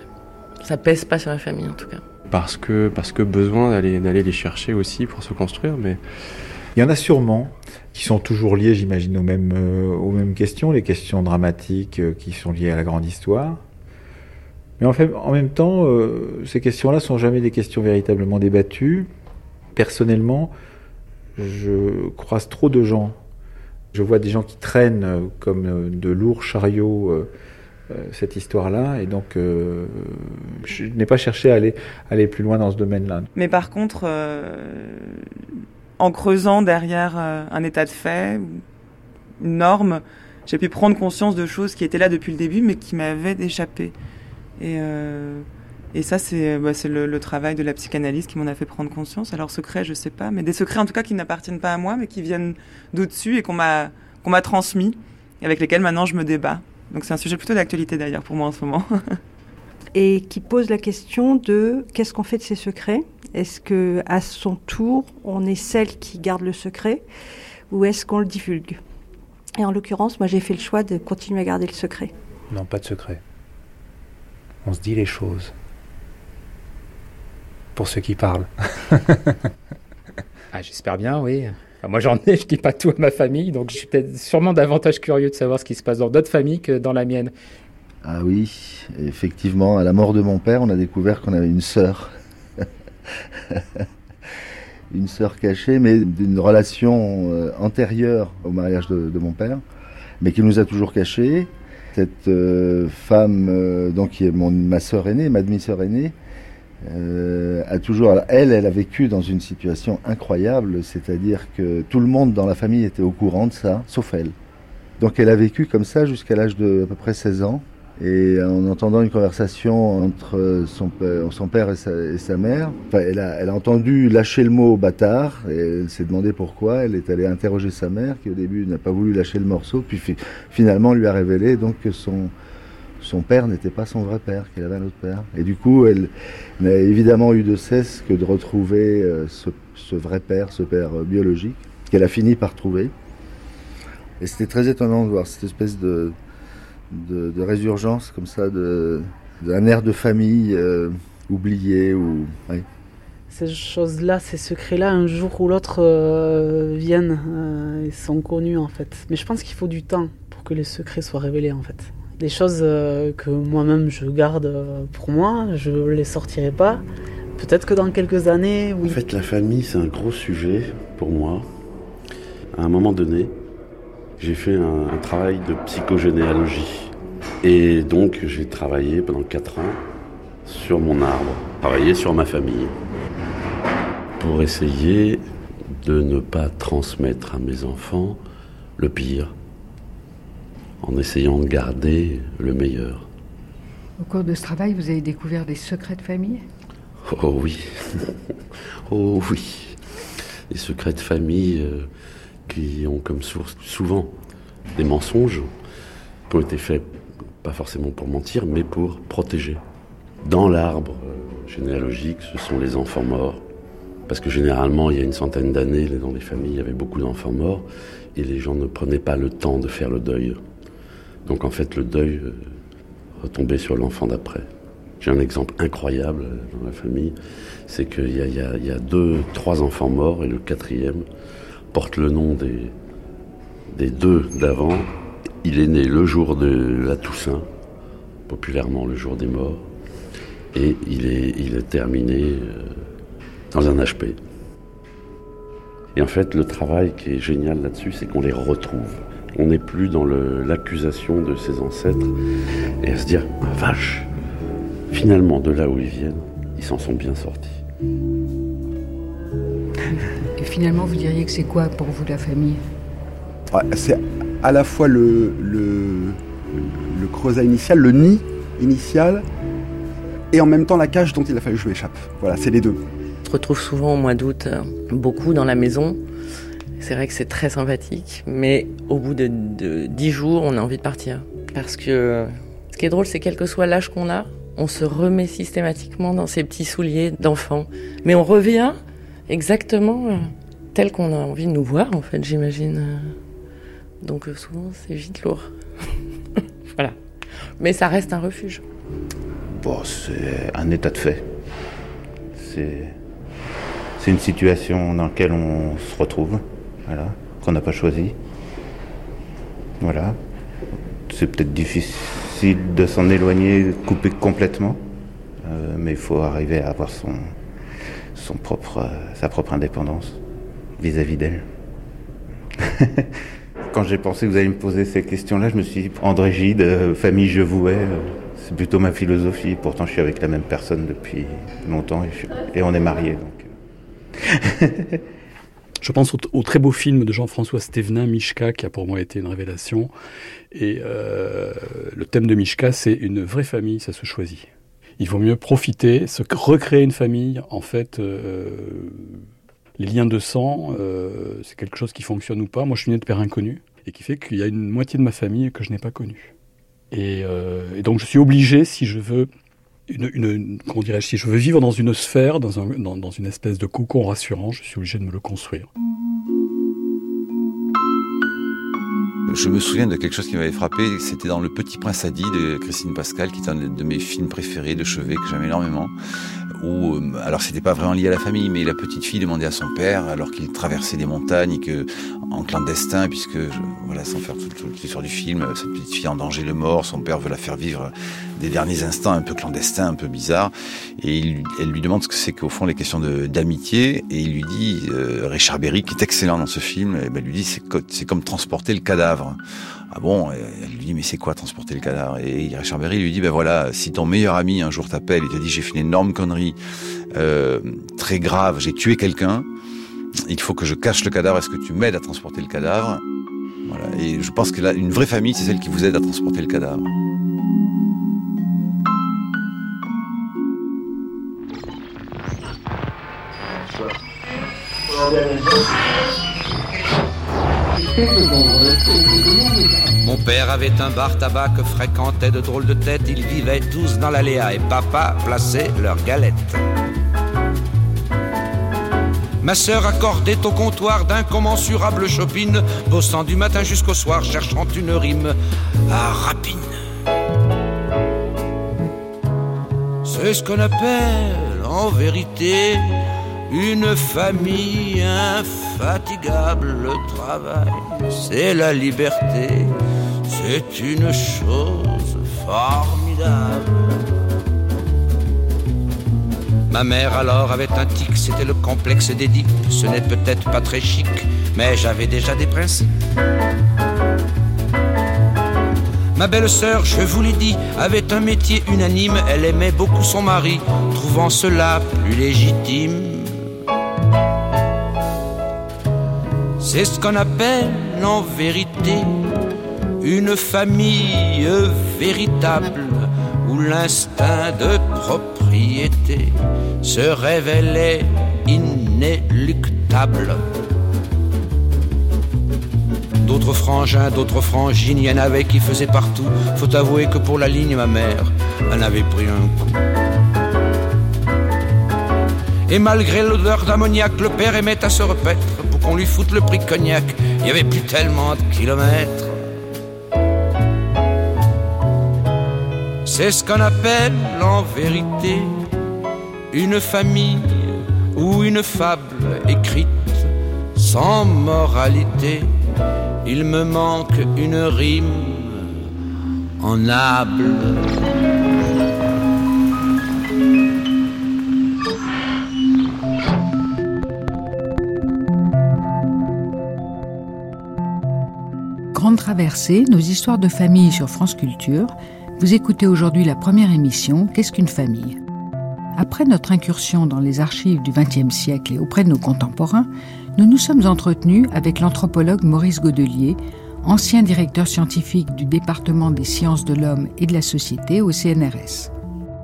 Ça pèse pas sur la famille, en tout cas. Parce que, parce que besoin d'aller, d'aller les chercher aussi pour se construire, mais Il y en a sûrement qui sont toujours liés, j'imagine, aux mêmes, euh, aux mêmes questions, les questions dramatiques euh, qui sont liées à la grande histoire. Mais en, fait, en même temps, euh, ces questions-là sont jamais des questions véritablement débattues. Personnellement, je croise trop de gens. Je vois des gens qui traînent euh, comme euh, de lourds chariots cette histoire-là, et donc je n'ai pas cherché à aller, aller plus loin dans ce domaine-là. Mais par contre, en creusant derrière un état de fait, une norme, j'ai pu prendre conscience de choses qui étaient là depuis le début, mais qui m'avaient échappé. Et, euh, Et ça, c'est bah, le, le, travail de la psychanalyse qui m'en a fait prendre conscience. Alors, secret, je sais pas, mais des secrets en tout cas qui n'appartiennent pas à moi, mais qui viennent d'au-dessus et qu'on m'a qu'on m'a transmis, et avec lesquels maintenant je me débat. Donc, c'est un sujet plutôt d'actualité d'ailleurs pour moi en ce moment. et qui pose la question de qu'est-ce qu'on fait de ces secrets? Est-ce que à son tour, on est celle qui garde le secret? Ou est-ce qu'on le divulgue? Et en l'occurrence, moi j'ai fait le choix de continuer à garder le secret. Non, pas de secret. On se dit les choses. Pour ceux qui parlent. ah, j'espère bien, oui. moi j'en ai, je dis pas tout à ma famille, donc je suis peut-être sûrement davantage curieux de savoir ce qui se passe dans d'autres familles que dans la mienne. Ah oui, effectivement, à la mort de mon père, on a découvert qu'on avait une sœur. une sœur cachée, mais d'une relation euh, antérieure au mariage de, mon père, mais qui nous a toujours cachés. Cette euh, femme, euh, donc qui est ma sœur aînée, ma demi-sœur aînée, a toujours, elle, elle a vécu dans une situation incroyable, c'est-à-dire que tout le monde dans la famille était au courant de ça, sauf elle. Donc elle a vécu comme ça jusqu'à l'âge de à peu près 16 ans. Et en entendant une conversation entre son, père et sa, mère, elle, a, entendu lâcher le mot bâtard, et elle s'est demandé pourquoi. Elle est allée interroger sa mère, qui au début n'a pas voulu lâcher le morceau, puis finalement lui a révélé donc que son, père n'était pas son vrai père, qu'il avait un autre père. Et du coup, elle n'a évidemment eu de cesse que de retrouver euh, ce, ce vrai père, ce père euh, biologique, qu'elle a fini par trouver. Et c'était très étonnant de voir cette espèce de de, résurgence comme ça, d'un air de famille euh, oublié. Ou, Ces choses-là, ces secrets-là, un jour ou l'autre euh, viennent euh, et sont connus en fait. Mais je pense qu'il faut du temps pour que les secrets soient révélés en fait. Des choses que moi-même je garde pour moi, je ne les sortirai pas. Peut-être que dans quelques années, oui. En fait, la famille, c'est un gros sujet pour moi. À un moment donné, j'ai fait un, un, travail de psychogénéalogie. Et donc j'ai travaillé pendant 4 ans sur mon arbre, travaillé sur ma famille, pour essayer de ne pas transmettre à mes enfants le pire, en essayant de garder le meilleur. Au cours de ce travail, vous avez découvert des secrets de famille? Oh oui, oh oui, des secrets de famille. Euh, qui ont comme source souvent des mensonges qui ont été faits pas forcément pour mentir, mais pour protéger. Dans l'arbre euh, généalogique, ce sont les enfants morts. Parce que généralement, il y a une centaine d'années, dans les familles, il y avait beaucoup d'enfants morts, et les gens ne prenaient pas le temps de faire le deuil. Donc en fait, le deuil euh, retombait sur l'enfant d'après. J'ai un exemple incroyable euh, dans la famille, c'est qu'il y, y, a deux, trois enfants morts, et le quatrième porte le nom des, des deux d'avant. Il est né le jour de la Toussaint, populairement le jour des morts, et il est, il est terminé euh, dans un HP. Et en fait, le travail qui est génial là-dessus, c'est qu'on les retrouve. On n'est plus dans l'accusation de ses ancêtres et à se dire, ah, vache, finalement, de là où ils viennent, ils s'en sont bien sortis finalement, vous diriez que c'est quoi pour vous la famille? C'est à la fois le, le, le creuset initial, le nid initial, et en même temps la cage dont il a fallu que je m'échappe. Voilà, c'est les deux. On se retrouve souvent au mois d'août, euh, beaucoup dans la maison. C'est vrai que c'est très sympathique, mais au bout de, dix jours, on a envie de partir. Parce que ce qui est drôle, c'est quel que soit l'âge qu'on a, on se remet systématiquement dans ses petits souliers d'enfant. Mais on revient exactement euh, tel qu'on a envie de nous voir, en fait, j'imagine. Donc euh, souvent, c'est vite lourd. voilà. Mais ça reste un refuge. Bon, c'est un état de fait. C'est, c'est une situation dans laquelle on se retrouve, voilà, qu'on n'a pas choisi. Voilà. C'est peut-être difficile de s'en éloigner, couper complètement, euh, mais il faut arriver à avoir son, son propre, sa propre indépendance vis-à-vis d'elle. Quand j'ai pensé que vous alliez me poser ces questions-là, je me suis dit, André Gide, euh, famille je vouais, euh, c'est plutôt ma philosophie. Pourtant, je suis avec la même personne depuis longtemps et, on est mariés. Euh. Je pense au, très beau film de Jean-François Stévenin, Mishka, qui a pour moi été une révélation. Et le thème de Mishka, c'est une vraie famille, ça se choisit. Il vaut mieux profiter, se recréer une famille. En fait, euh, les liens de sang, euh, c'est quelque chose qui fonctionne ou pas. Moi, je suis né de père inconnu et qui fait qu'il y a une moitié de ma famille que je n'ai pas connue. Et, euh, donc, je suis obligé, si je veux, une, si je veux vivre dans une sphère, dans une espèce de cocon rassurant, je suis obligé de me le construire. Je me souviens de quelque chose qui m'avait frappé, c'était dans Le Petit Prince Adi de Christine Pascal, qui est un de mes films préférés de chevet que j'aime énormément. Euh, alors c'était pas vraiment lié à la famille, mais la petite fille demandait à son père, alors qu'il traversait des montagnes et que en clandestin, puisque voilà, sans faire toute tout l'histoire du film, cette petite fille en danger de mort, son père veut la faire vivre des derniers instants un peu clandestins, un peu bizarres, et il, elle lui demande ce que c'est qu'au fond les questions d'amitié, et il lui dit, euh, Richard Berry, qui est excellent dans ce film, et ben, lui dit c'est comme transporter le cadavre. Ah bon Elle lui dit mais c'est quoi transporter le cadavre? Et Richard Berry lui dit ben voilà si ton meilleur ami un jour t'appelle et te dit j'ai fait une énorme connerie euh, très grave, j'ai tué quelqu'un, il faut que je cache le cadavre. Est-ce que tu m'aides à transporter le cadavre? Et je pense que là une vraie famille c'est celle qui vous aide à transporter le cadavre. Mon père avait un bar tabac que fréquentaient de drôles de têtes. Ils vivaient tous dans l'aléa et papa plaçait leurs galettes. Ma sœur accordait au comptoir d'incommensurables chopines, bossant du matin jusqu'au soir, cherchant une rime à rapine. C'est ce qu'on appelle en vérité une famille infatigable. Le travail, c'est la liberté, c'est une chose formidable. Ma mère alors avait un tic, c'était le complexe d'Édipe. Ce n'est peut-être pas très chic, mais j'avais déjà des principes. Ma belle-sœur, je vous l'ai dit, avait un métier unanime. Elle aimait beaucoup son mari, trouvant cela plus légitime. C'est ce qu'on appelle en vérité une famille véritable où l'instinct de propriété se révélait inéluctable. D'autres frangins, d'autres frangines, il y en avait qui faisaient partout. Faut avouer que pour la ligne, ma mère, elle avait pris un coup. Et malgré l'odeur d'ammoniac, le père aimait à se repaître pour qu'on lui foute le prix cognac. Il y avait plus tellement de kilomètres. C'est ce qu'on appelle en vérité une famille ou une fable écrite sans moralité. Il me manque une rime en able. Traversée, nos histoires de famille sur France Culture. Vous écoutez aujourd'hui la première émission Qu'est-ce qu'une famille? Après notre incursion dans les archives du XXe siècle et auprès de nos contemporains, nous nous sommes entretenus avec l'anthropologue Maurice Godelier, ancien directeur scientifique du département des sciences de l'homme et de la société au CNRS.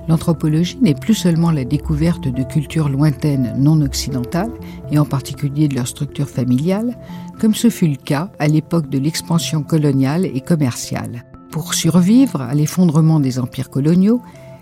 L'anthropologie n'est plus seulement la découverte de cultures lointaines non occidentales, et en particulier de leur structure familiale, comme ce fut le cas à l'époque de l'expansion coloniale et commerciale. Pour survivre à l'effondrement des empires coloniaux,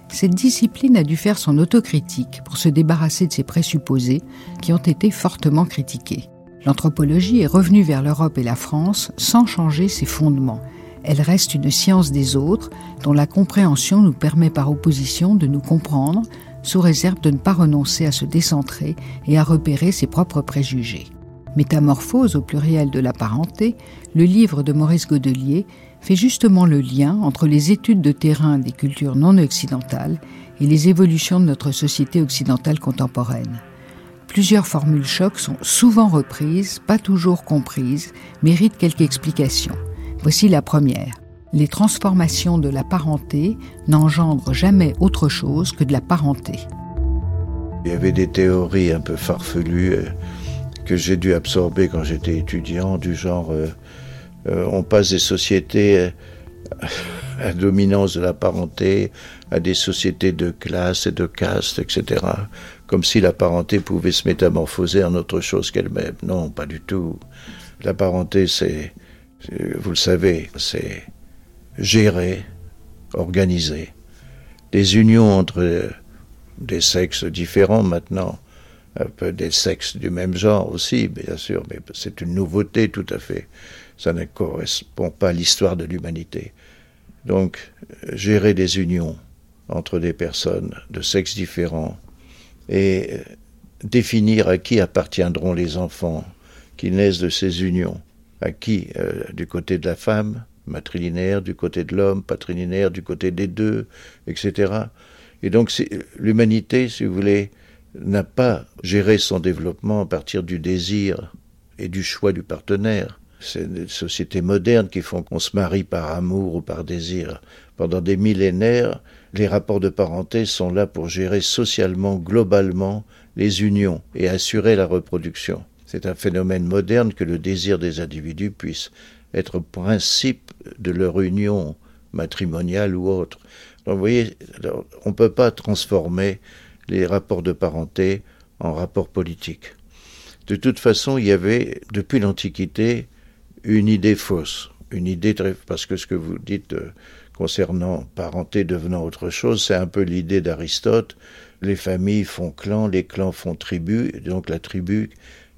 cette discipline a dû faire son autocritique pour se débarrasser de ses présupposés qui ont été fortement critiqués. L'anthropologie est revenue vers l'Europe et la France sans changer ses fondements. Elle reste une science des autres dont la compréhension nous permet par opposition de nous comprendre sous réserve de ne pas renoncer à se décentrer et à repérer ses propres préjugés. Métamorphose au pluriel de la parenté, le livre de Maurice Godelier fait justement le lien entre les études de terrain des cultures non occidentales et les évolutions de notre société occidentale contemporaine. Plusieurs formules chocs sont souvent reprises, pas toujours comprises, méritent quelques explications. Voici la première. Les transformations de la parenté n'engendrent jamais autre chose que de la parenté. Il y avait des théories un peu farfelues que j'ai dû absorber quand j'étais étudiant, du genre euh, euh, on passe des sociétés la dominance de la parenté, à des sociétés de classe et de caste, etc. Comme si la parenté pouvait se métamorphoser en autre chose qu'elle-même. Non, pas du tout. La parenté, c'est, vous le savez, c'est gérer, organiser. Des unions entre des sexes différents maintenant, un peu des sexes du même genre aussi, bien sûr, mais c'est une nouveauté tout à fait. Ça ne correspond pas à l'histoire de l'humanité. Donc, gérer des unions entre des personnes de sexes différents et définir à qui appartiendront les enfants qui naissent de ces unions, à qui, euh, du côté de la femme, matrilinéaire, du côté de l'homme, patrilinéaire, du côté des deux, etc. Et donc l'humanité, si vous voulez, n'a pas géré son développement à partir du désir et du choix du partenaire. C'est des sociétés modernes qui font qu'on se marie par amour ou par désir. Pendant des millénaires, les rapports de parenté sont là pour gérer socialement, globalement, les unions et assurer la reproduction. C'est un phénomène moderne que le désir des individus puisse être principe de leur union matrimoniale ou autre. Donc vous voyez, on ne peut pas transformer les rapports de parenté en rapports politiques. De toute façon, il y avait, depuis l'Antiquité, une idée fausse, une idée parce que ce que vous dites euh, concernant parenté devenant autre chose, c'est un peu l'idée d'Aristote. Les familles font clan, les clans font tribu, donc la tribu,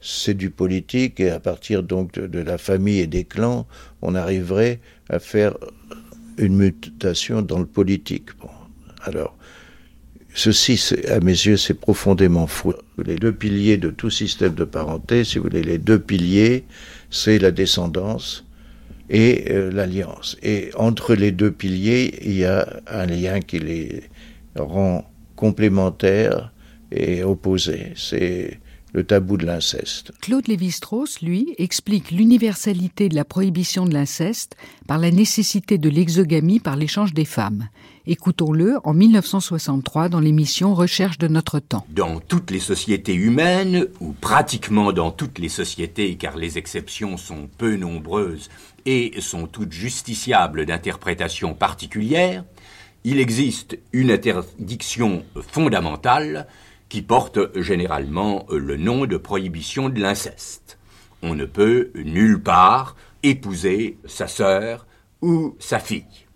c'est du politique, et à partir donc de, la famille et des clans, on arriverait à faire une mutation dans le politique. Bon, alors, ceci, à mes yeux, c'est profondément fou. Les deux piliers de tout système de parenté, si vous voulez, les deux piliers, c'est la descendance et euh, l'alliance. Et entre les deux piliers, il y a un lien qui les rend complémentaires et opposés. C'est le tabou de l'inceste. Claude Lévi-Strauss, lui, explique l'universalité de la prohibition de l'inceste par la nécessité de l'exogamie par l'échange des femmes. Écoutons-le en 1963 dans l'émission Recherche de notre temps. Dans toutes les sociétés humaines, ou pratiquement dans toutes les sociétés, car les exceptions sont peu nombreuses et sont toutes justiciables d'interprétations particulières, il existe une interdiction fondamentale qui porte généralement le nom de prohibition de l'inceste. On ne peut nulle part épouser sa sœur ou sa fille.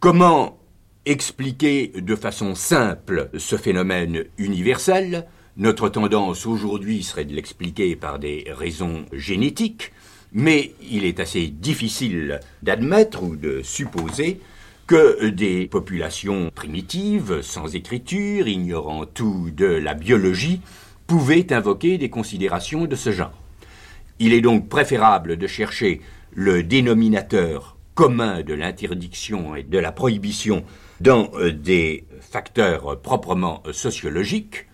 Comment expliquer de façon simple ce phénomène universel? Notre tendance aujourd'hui serait de l'expliquer par des raisons génétiques, mais il est assez difficile d'admettre ou de supposer que des populations primitives, sans écriture, ignorant tout de la biologie, pouvaient invoquer des considérations de ce genre. Il est donc préférable de chercher le dénominateur commun de l'interdiction et de la prohibition dans euh, des facteurs proprement sociologiques,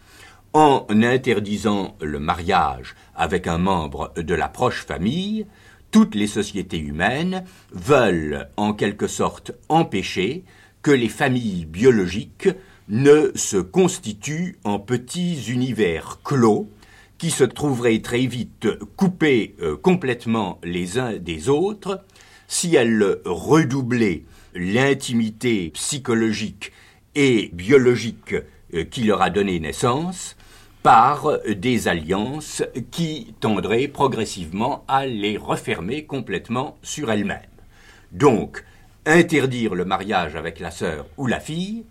en interdisant le mariage avec un membre de la proche famille, toutes les sociétés humaines veulent en quelque sorte empêcher que les familles biologiques ne se constituent en petits univers clos qui se trouveraient très vite coupés euh, complètement les uns des autres. Si elles redoublaient l'intimité psychologique et biologique euh, qui leur a donné naissance par des alliances qui tendraient progressivement à les refermer complètement sur elles-mêmes. Donc, interdire le mariage avec la sœur ou la fille,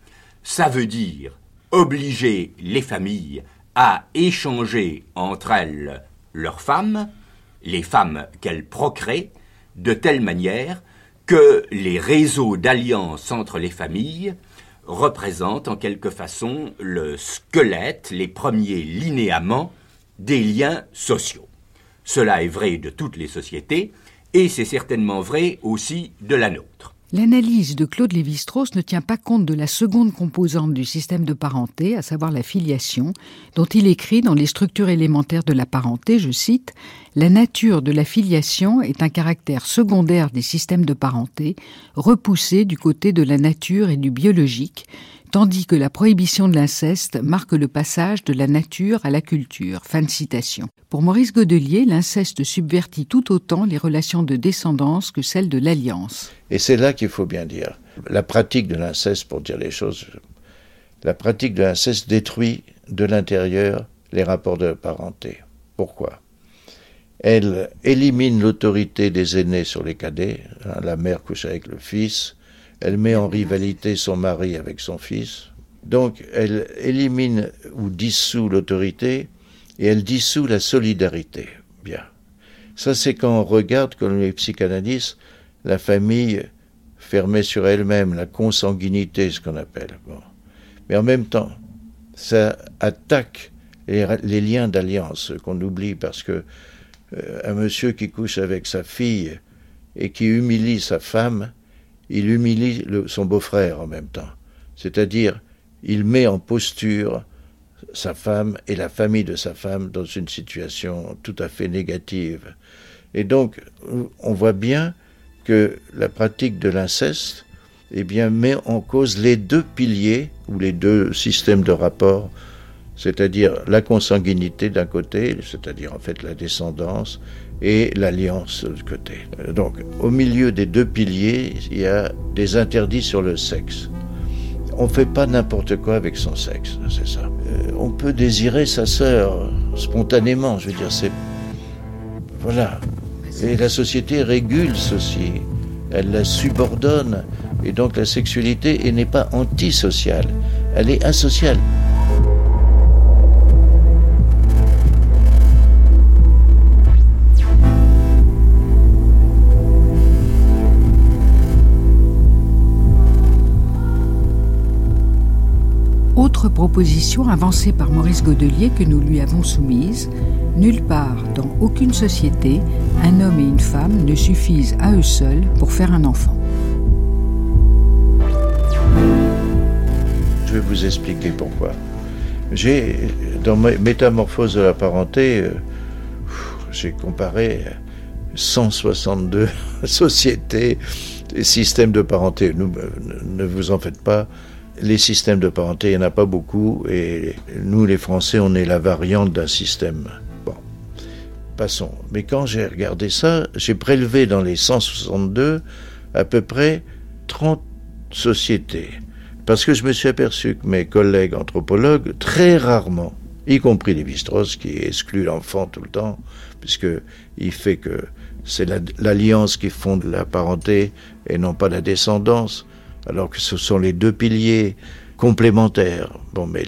ça veut dire obliger les familles à échanger entre elles leurs femmes, les femmes qu'elles procréent, de telle manière que les réseaux d'alliances entre les familles représente en quelque façon le squelette, les premiers linéaments des liens sociaux. Cela est vrai de toutes les sociétés, et c'est certainement vrai aussi de la nôtre. L'analyse de Claude Lévi-Strauss ne tient pas compte de la seconde composante du système de parenté, à savoir la filiation, dont il écrit dans les structures élémentaires de la parenté, je cite, La nature de la filiation est un caractère secondaire des systèmes de parenté, repoussé du côté de la nature et du biologique, tandis que la prohibition de l'inceste marque le passage de la nature à la culture. Fin de citation. Pour Maurice Godelier, l'inceste subvertit tout autant les relations de descendance que celles de l'alliance. Et c'est là qu'il faut bien dire. La pratique de l'inceste, pour dire les choses, la pratique de l'inceste détruit de l'intérieur les rapports de parenté. Pourquoi? Elle élimine l'autorité des aînés sur les cadets. Hein, la mère couche avec le fils. Elle met en rivalité son mari avec son fils. Donc elle élimine ou dissout l'autorité et elle dissout la solidarité. Bien. Ça, c'est quand on regarde, comme les psychanalystes, la famille fermée sur elle-même, la consanguinité, ce qu'on appelle. Mais en même temps, ça attaque les, liens d'alliance qu'on oublie parce que euh, un monsieur qui couche avec sa fille et qui humilie sa femme, il humilie son beau-frère en même temps. C'est-à-dire, il met en posture sa femme et la famille de sa femme dans une situation tout à fait négative. Et donc, on voit bien que la pratique de l'inceste eh bien, met en cause les deux piliers ou les deux systèmes de rapport, c'est-à-dire la consanguinité d'un côté, c'est-à-dire en fait la descendance, et l'alliance de côté. Donc, au milieu des deux piliers, il y a des interdits sur le sexe. On ne fait pas n'importe quoi avec son sexe, c'est ça. Euh, on peut désirer sa sœur spontanément, je veux dire, c'est. Voilà. Et la société régule ceci. Elle la subordonne. Et donc la sexualité n'est pas antisociale, elle est asociale. Autre proposition avancée par Maurice Godelier que nous lui avons soumise, nulle part, dans aucune société, un homme et une femme ne suffisent à eux seuls pour faire un enfant. Je vais vous expliquer pourquoi. J'ai, dans Métamorphose de la parenté, euh, j'ai comparé 162 sociétés et systèmes de parenté. Euh, ne vous en faites pas. Les systèmes de parenté, il n'y en a pas beaucoup. Et nous, les Français, on est la variante d'un système. Bon, passons. Mais quand j'ai regardé ça, j'ai prélevé dans les 162 à peu près 30 sociétés. Parce que je me suis aperçu que mes collègues anthropologues, très rarement, y compris Lévi-Strauss, qui exclut l'enfant tout le temps, puisqu'il fait que c'est l'alliance qui fonde la parenté et non pas la descendance, alors que ce sont les deux piliers complémentaires. Bon, mais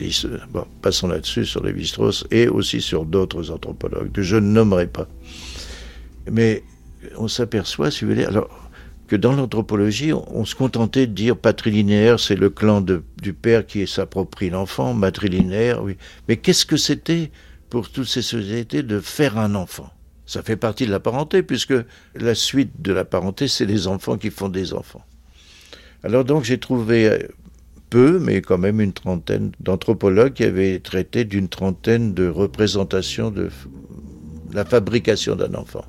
bon, passons là-dessus sur Lévi-Strauss et aussi sur d'autres anthropologues que je ne nommerai pas. Mais on s'aperçoit, si vous voulez, alors que dans l'anthropologie, on, se contentait de dire patrilinéaire, c'est le clan du père qui s'approprie l'enfant, matrilinéaire, oui. Mais qu'est-ce que c'était pour toutes ces sociétés de faire un enfant? Ça fait partie de la parenté, puisque la suite de la parenté, c'est les enfants qui font des enfants. Alors donc j'ai trouvé euh, peu, mais quand même une trentaine d'anthropologues qui avaient traité d'une trentaine de représentations de la fabrication d'un enfant.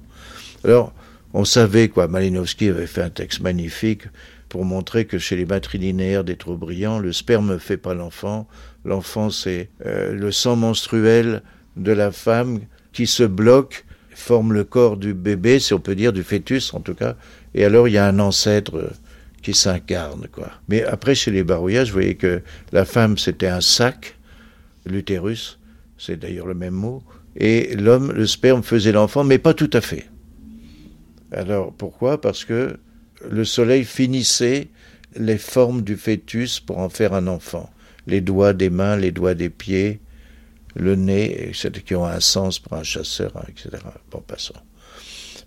Alors, on savait quoi. Malinowski avait fait un texte magnifique pour montrer que chez les matrilinéaires des trop brillants, le sperme fait pas l'enfant. L'enfant, c'est euh, le sang menstruel de la femme qui se bloque, forme le corps du bébé, si on peut dire, du fœtus en tout cas. Et alors, il y a un ancêtre euh, qui s'incarne, quoi. Mais après, chez les barouillages, vous voyez que la femme, c'était un sac, l'utérus, c'est d'ailleurs le même mot, et l'homme, le sperme faisait l'enfant, mais pas tout à fait. Alors pourquoi? Parce que le soleil finissait les formes du fœtus pour en faire un enfant. Les doigts des mains, les doigts des pieds, le nez, etc., qui ont un sens pour un chasseur, hein, etc. Bon, passons.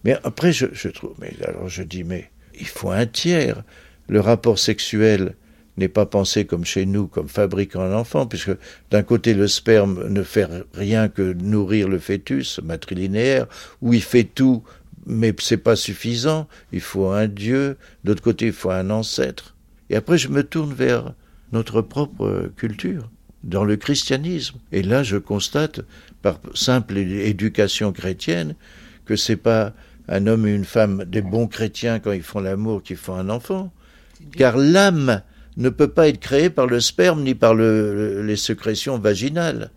Mais après, je, je trouve, mais alors je dis, mais il faut un tiers. Le rapport sexuel n'est pas pensé comme chez nous, comme fabriquant un enfant, puisque d'un côté le sperme ne fait rien que nourrir le fœtus matrilinéaire, où il fait tout mais c'est pas suffisant. Il faut un Dieu. D'autre côté, il faut un ancêtre. Et après, je me tourne vers notre propre culture, dans le christianisme. Et là, je constate, par simple éducation chrétienne, que c'est pas un homme et une femme, des bons chrétiens quand ils font l'amour, qui font un enfant. Car l'âme ne peut pas être créé par le sperme ni par le, les sécrétions vaginales.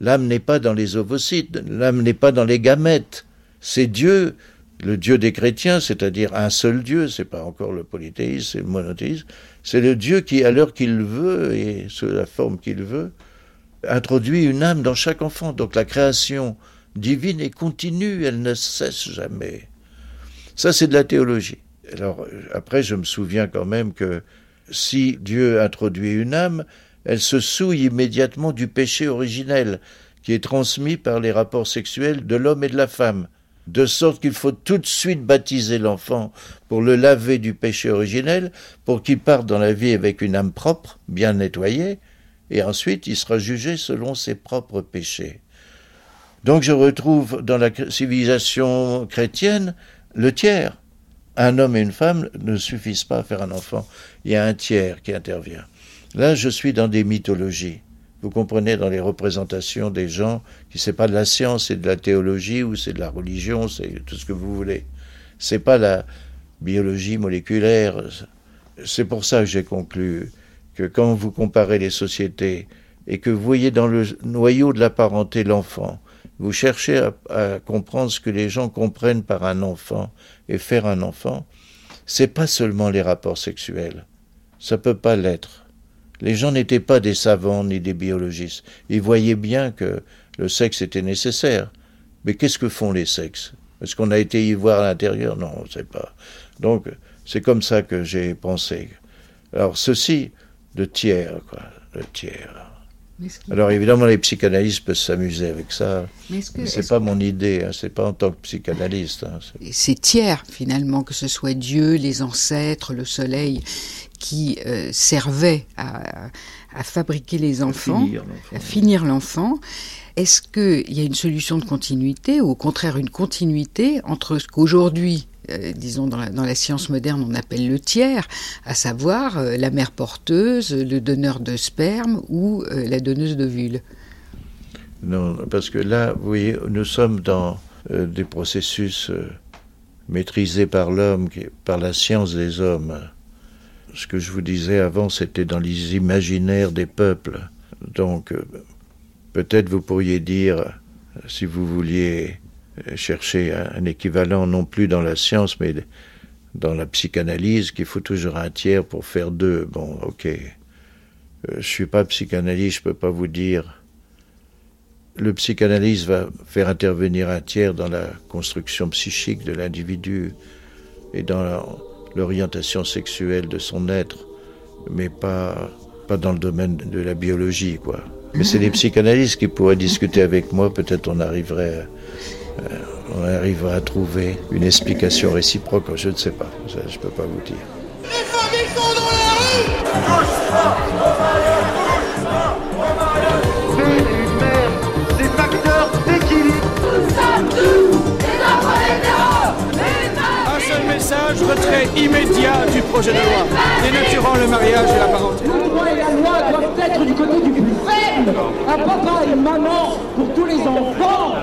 L'âme n'est pas dans les ovocytes, l'âme n'est pas dans les gamètes. C'est Dieu, le Dieu des chrétiens, c'est-à-dire un seul Dieu, c'est pas encore le polythéisme, c'est le monothéisme, c'est le Dieu qui, à l'heure qu'il veut et sous la forme qu'il veut, introduit une âme dans chaque enfant. Donc la création divine est continue, elle ne cesse jamais. Ça, c'est de la théologie. Alors, après, je me souviens quand même que si Dieu introduit une âme, elle se souille immédiatement du péché originel, qui est transmis par les rapports sexuels de l'homme et de la femme, de sorte qu'il faut tout de suite baptiser l'enfant pour le laver du péché originel, pour qu'il parte dans la vie avec une âme propre, bien nettoyée, et ensuite il sera jugé selon ses propres péchés. Donc je retrouve dans la civilisation chrétienne le tiers. Un homme et une femme ne suffisent pas à faire un enfant. Il y a un tiers qui intervient. Là, je suis dans des mythologies. Vous comprenez, dans les représentations des gens, qui c'est pas de la science, c'est de la théologie ou c'est de la religion, c'est tout ce que vous voulez. C'est pas la biologie moléculaire. C'est pour ça que j'ai conclu que quand vous comparez les sociétés et que vous voyez dans le noyau de la parenté l'enfant, vous cherchez à, comprendre ce que les gens comprennent par un enfant et faire un enfant, c'est pas seulement les rapports sexuels. Ça peut pas l'être. Les gens n'étaient pas des savants ni des biologistes. Ils voyaient bien que le sexe était nécessaire. Mais qu'est-ce que font les sexes? Est-ce qu'on a été y voir à l'intérieur? Non, on ne sait pas. Donc, c'est comme ça que j'ai pensé. Alors, ceci, le tiers, quoi, le tiers. Alors évidemment, les psychanalystes peuvent s'amuser avec ça. Mais ce n'est pas mon idée, hein, c'est pas en tant que psychanalyste. Hein, c'est tiers finalement, que ce soit Dieu, les ancêtres, le soleil, qui euh, servait à, à, fabriquer les enfants, à finir l'enfant. Est-ce qu'il y a une solution de continuité ou au contraire une continuité entre ce qu'aujourd'hui euh, disons dans la, science moderne on appelle le tiers, à savoir euh, la mère porteuse, le donneur de sperme ou euh, la donneuse d'ovules Non, parce que là, vous voyez, nous sommes dans des processus maîtrisés par l'homme, par la science des hommes ce que je vous disais avant, c'était dans les imaginaires des peuples. Donc, peut-être vous pourriez dire, si vous vouliez chercher un équivalent non plus dans la science, mais dans la psychanalyse, qu'il faut toujours un tiers pour faire deux. Bon, ok. Euh, je suis pas psychanalyste, je peux pas vous dire. Le psychanalyse va faire intervenir un tiers dans la construction psychique de l'individu et dans l'orientation sexuelle de son être, mais pas, pas dans le domaine de la biologie, quoi. Mais c'est les psychanalystes qui pourraient discuter avec moi, peut-être on arriverait, euh, on arriverait à trouver une explication réciproque, je ne sais pas, ça, je ne peux pas vous dire. Les familles sont dans la rue retrait immédiat du projet de loi, dénaturant le mariage et la parenté. Le droit et la loi doivent être du côté du plus faible, un papa et une maman pour tous les enfants.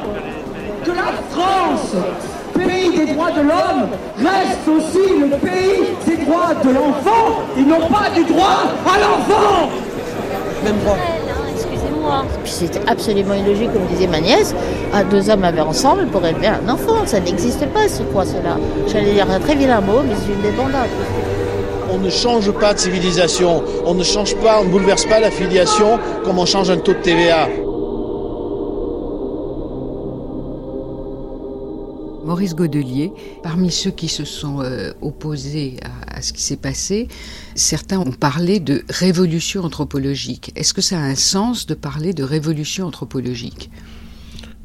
Que la France, pays des droits de l'homme, reste aussi le pays des droits de l'enfant et non pas du droit à l'enfant. Même droit. Puis c'est absolument illogique, comme disait ma nièce, à deux hommes avaient ensemble pour élever un enfant. Ça n'existe pas, c'est quoi cela? J'allais dire un très vilain mot, mais c'est une débandade. On ne change pas de civilisation, on ne change pas, on ne bouleverse pas la filiation comme on change un taux de TVA. Maurice Godelier, parmi ceux qui se sont euh, opposés à, ce qui s'est passé, certains ont parlé de révolution anthropologique. Est-ce que ça a un sens de parler de révolution anthropologique?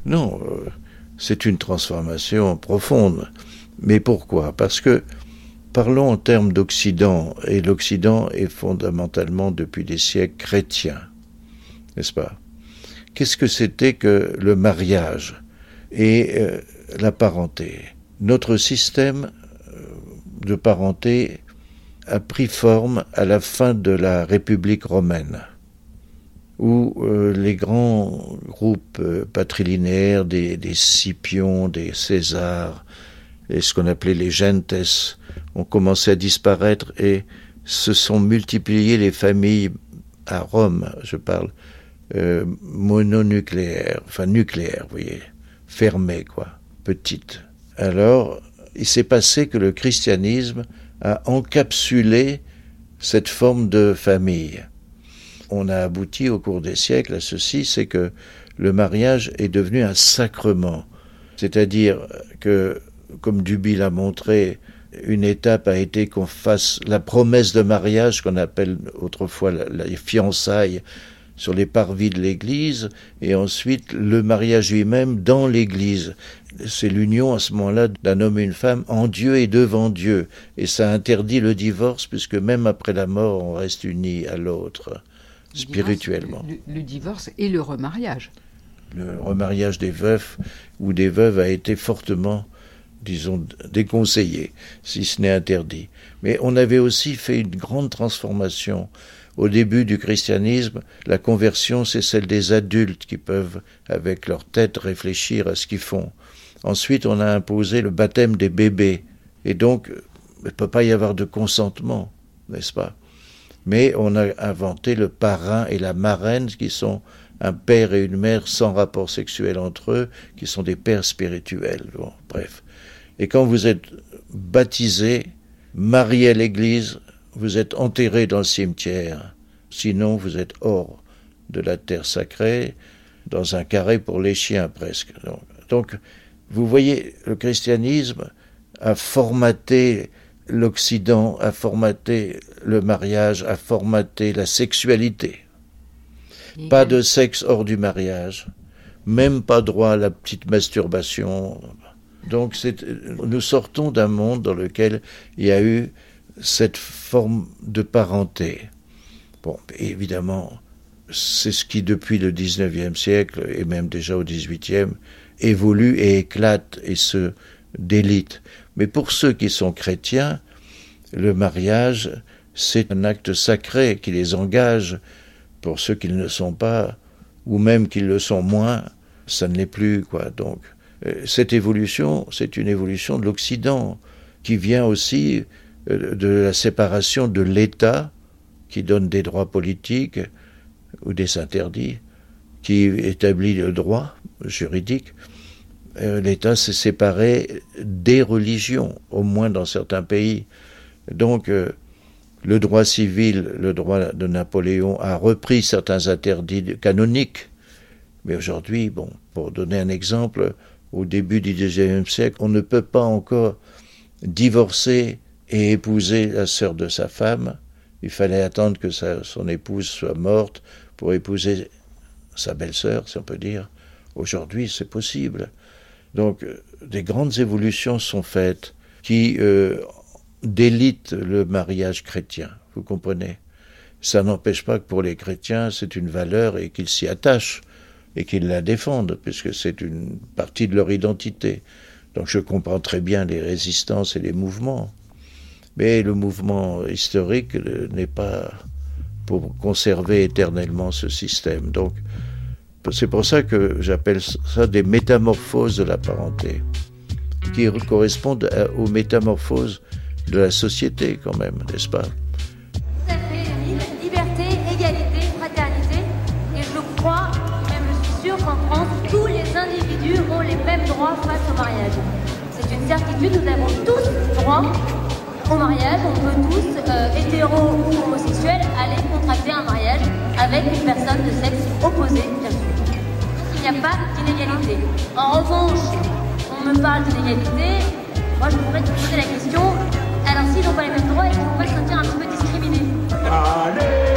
Non, euh, c'est une transformation profonde. Mais pourquoi? Parce que parlons en termes d'Occident, et l'Occident est fondamentalement depuis des siècles chrétien, n'est-ce pas? Qu'est-ce que c'était que le mariage? Et euh, la parenté. Notre système euh, de parenté a pris forme à la fin de la République romaine, où euh, les grands groupes euh, patrilinéaires des, Scipions, des Césars, et ce qu'on appelait les gentes, ont commencé à disparaître et se sont multipliées les familles à Rome, je parle, mononucléaires, enfin nucléaires, vous voyez, fermées, quoi, petites. Alors, il s'est passé que le christianisme a encapsulé cette forme de famille. On a abouti au cours des siècles à ceci, c'est que le mariage est devenu un sacrement. C'est-à-dire que, comme Duby l'a montré, une étape a été qu'on fasse la promesse de mariage qu'on appelle autrefois les fiançailles sur les parvis de l'Église, et ensuite le mariage lui-même dans l'Église. C'est l'union à ce moment-là d'un homme et une femme en Dieu et devant Dieu. Et ça interdit le divorce, puisque même après la mort, on reste unis à l'autre, spirituellement. Le, le, divorce et le remariage. Le remariage des veufs ou des veuves a été fortement disons, déconseillé, si ce n'est interdit. Mais on avait aussi fait une grande transformation. Au début du christianisme, la conversion, c'est celle des adultes qui peuvent, avec leur tête, réfléchir à ce qu'ils font. Ensuite, on a imposé le baptême des bébés. Et donc, il ne peut pas y avoir de consentement, n'est-ce pas? Mais on a inventé le parrain et la marraine, qui sont un père et une mère sans rapport sexuel entre eux, qui sont des pères spirituels. Bon, bref. Et quand vous êtes baptisé, marié à l'église, vous êtes enterré dans le cimetière. Sinon, vous êtes hors de la terre sacrée, dans un carré pour les chiens presque. Donc, vous voyez, le christianisme a formaté l'Occident, a formaté le mariage, a formaté la sexualité. Pas de sexe hors du mariage, même pas droit à la petite masturbation. Donc nous sortons d'un monde dans lequel il y a eu cette forme de parenté. Bon, évidemment, c'est ce qui, depuis le XIXe siècle, et même déjà au XVIIIe, évolue et éclate et se délite. Mais pour ceux qui sont chrétiens, le mariage, c'est un acte sacré qui les engage. Pour ceux qui ne le sont pas, ou même qui le sont moins, ça ne l'est plus, quoi. Donc, euh, cette évolution, c'est une évolution de l'Occident, qui vient aussi euh, de la séparation de l'État, qui donne des droits politiques ou des interdits, qui établit le droit juridique. Euh, L'État s'est séparé des religions, au moins dans certains pays. Donc, le droit civil, le droit de Napoléon a repris certains interdits canoniques. Mais aujourd'hui, bon, pour donner un exemple, au début du XIXe siècle, on ne peut pas encore divorcer et épouser la sœur de sa femme. Il fallait attendre que son épouse soit morte pour épouser sa belle-sœur, si on peut dire. Aujourd'hui, c'est possible. Donc, euh, des grandes évolutions sont faites qui euh, délitent le mariage chrétien, vous comprenez? Ça n'empêche pas que pour les chrétiens, c'est une valeur et qu'ils s'y attachent et qu'ils la défendent, puisque c'est une partie de leur identité. Donc je comprends très bien les résistances et les mouvements. Mais le mouvement historique n'est pas pour conserver éternellement ce système. Donc c'est pour ça que j'appelle ça des métamorphoses de la parenté, qui correspondent aux métamorphoses de la société quand même, n'est-ce pas? Droit face au mariage. C'est une certitude, nous avons tous droit au mariage. On peut tous, euh, hétéros ou homosexuels, aller contracter un mariage avec une personne de sexe opposé, bien sûr. Il n'y a pas d'inégalité. En revanche, on me parle d'inégalité, moi je pourrais te poser la question, alors s'ils n'ont pas les mêmes droits, ils ne vont pas se sentir un petit peu discriminés? Allez,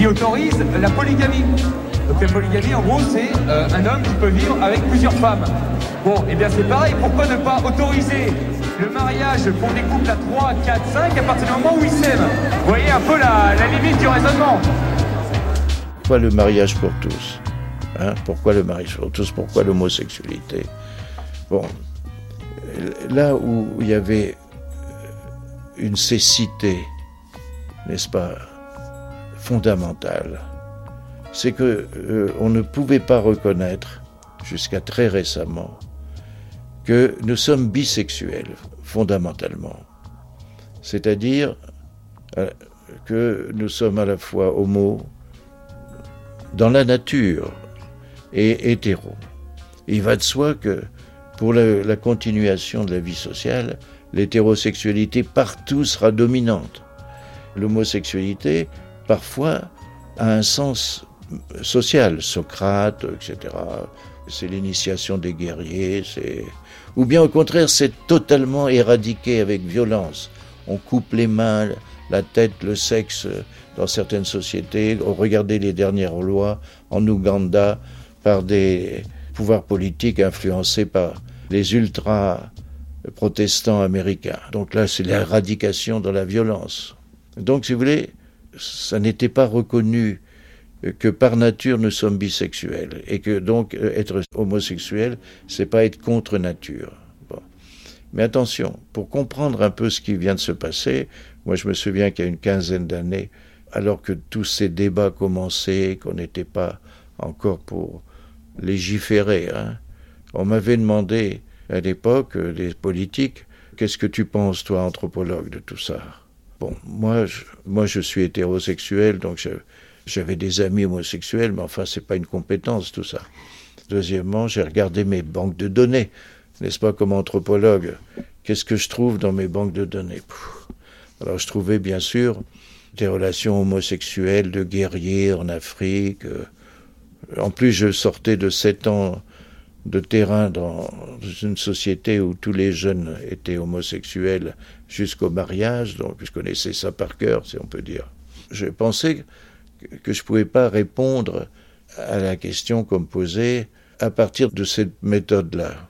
qui autorisent la polygamie. Donc la polygamie, en gros, c'est euh, un homme qui peut vivre avec plusieurs femmes. Bon, et eh bien c'est pareil, pourquoi ne pas autoriser le mariage pour des couples à 3, 4, 5 à partir du moment où ils s'aiment? Vous voyez un peu la, la limite du raisonnement. Pourquoi le mariage pour tous Hein, pourquoi le mariage pour tous? Pourquoi l'homosexualité? Bon, là où il y avait une cécité, n'est-ce pas, fondamentale. C'est que euh, on ne pouvait pas reconnaître, jusqu'à très récemment, que nous sommes bisexuels, fondamentalement. C'est-à-dire euh, que nous sommes à la fois homo dans la nature et hétéro. Il va de soi que pour la, la continuation de la vie sociale, l'hétérosexualité partout sera dominante. L'homosexualité, parfois, a un sens social. Socrate, etc. C'est l'initiation des guerriers. Ou bien au contraire, c'est totalement éradiqué avec violence. On coupe les mains, la tête, le sexe dans certaines sociétés. Regardez les dernières lois en Ouganda par des pouvoirs politiques influencés par les ultra protestants américains. Donc là, c'est l'éradication de la violence. Donc, si vous voulez, ça n'était pas reconnu que par nature nous sommes bisexuels et que donc être homosexuel, c'est pas être contre nature. Bon. Mais attention, pour comprendre un peu ce qui vient de se passer, moi je me souviens qu'il y a une quinzaine d'années, alors que tous ces débats commençaient, qu'on n'était pas encore pour légiférer, hein, on m'avait demandé à l'époque, les politiques, qu'est-ce que tu penses, toi, anthropologue, de tout ça? Bon, moi, je, moi, je suis hétérosexuel, donc j'avais des amis homosexuels, mais enfin, c'est pas une compétence, tout ça. Deuxièmement, j'ai regardé mes banques de données, n'est-ce pas, comme anthropologue. Qu'est-ce que je trouve dans mes banques de données? Alors, je trouvais, bien sûr, des relations homosexuelles de guerriers en Afrique. En plus, je sortais de sept ans de terrain dans une société où tous les jeunes étaient homosexuels jusqu'au mariage, donc je connaissais ça par cœur, si on peut dire. Je pensais que je ne pouvais pas répondre à la question qu'on me posait à partir de cette méthode-là.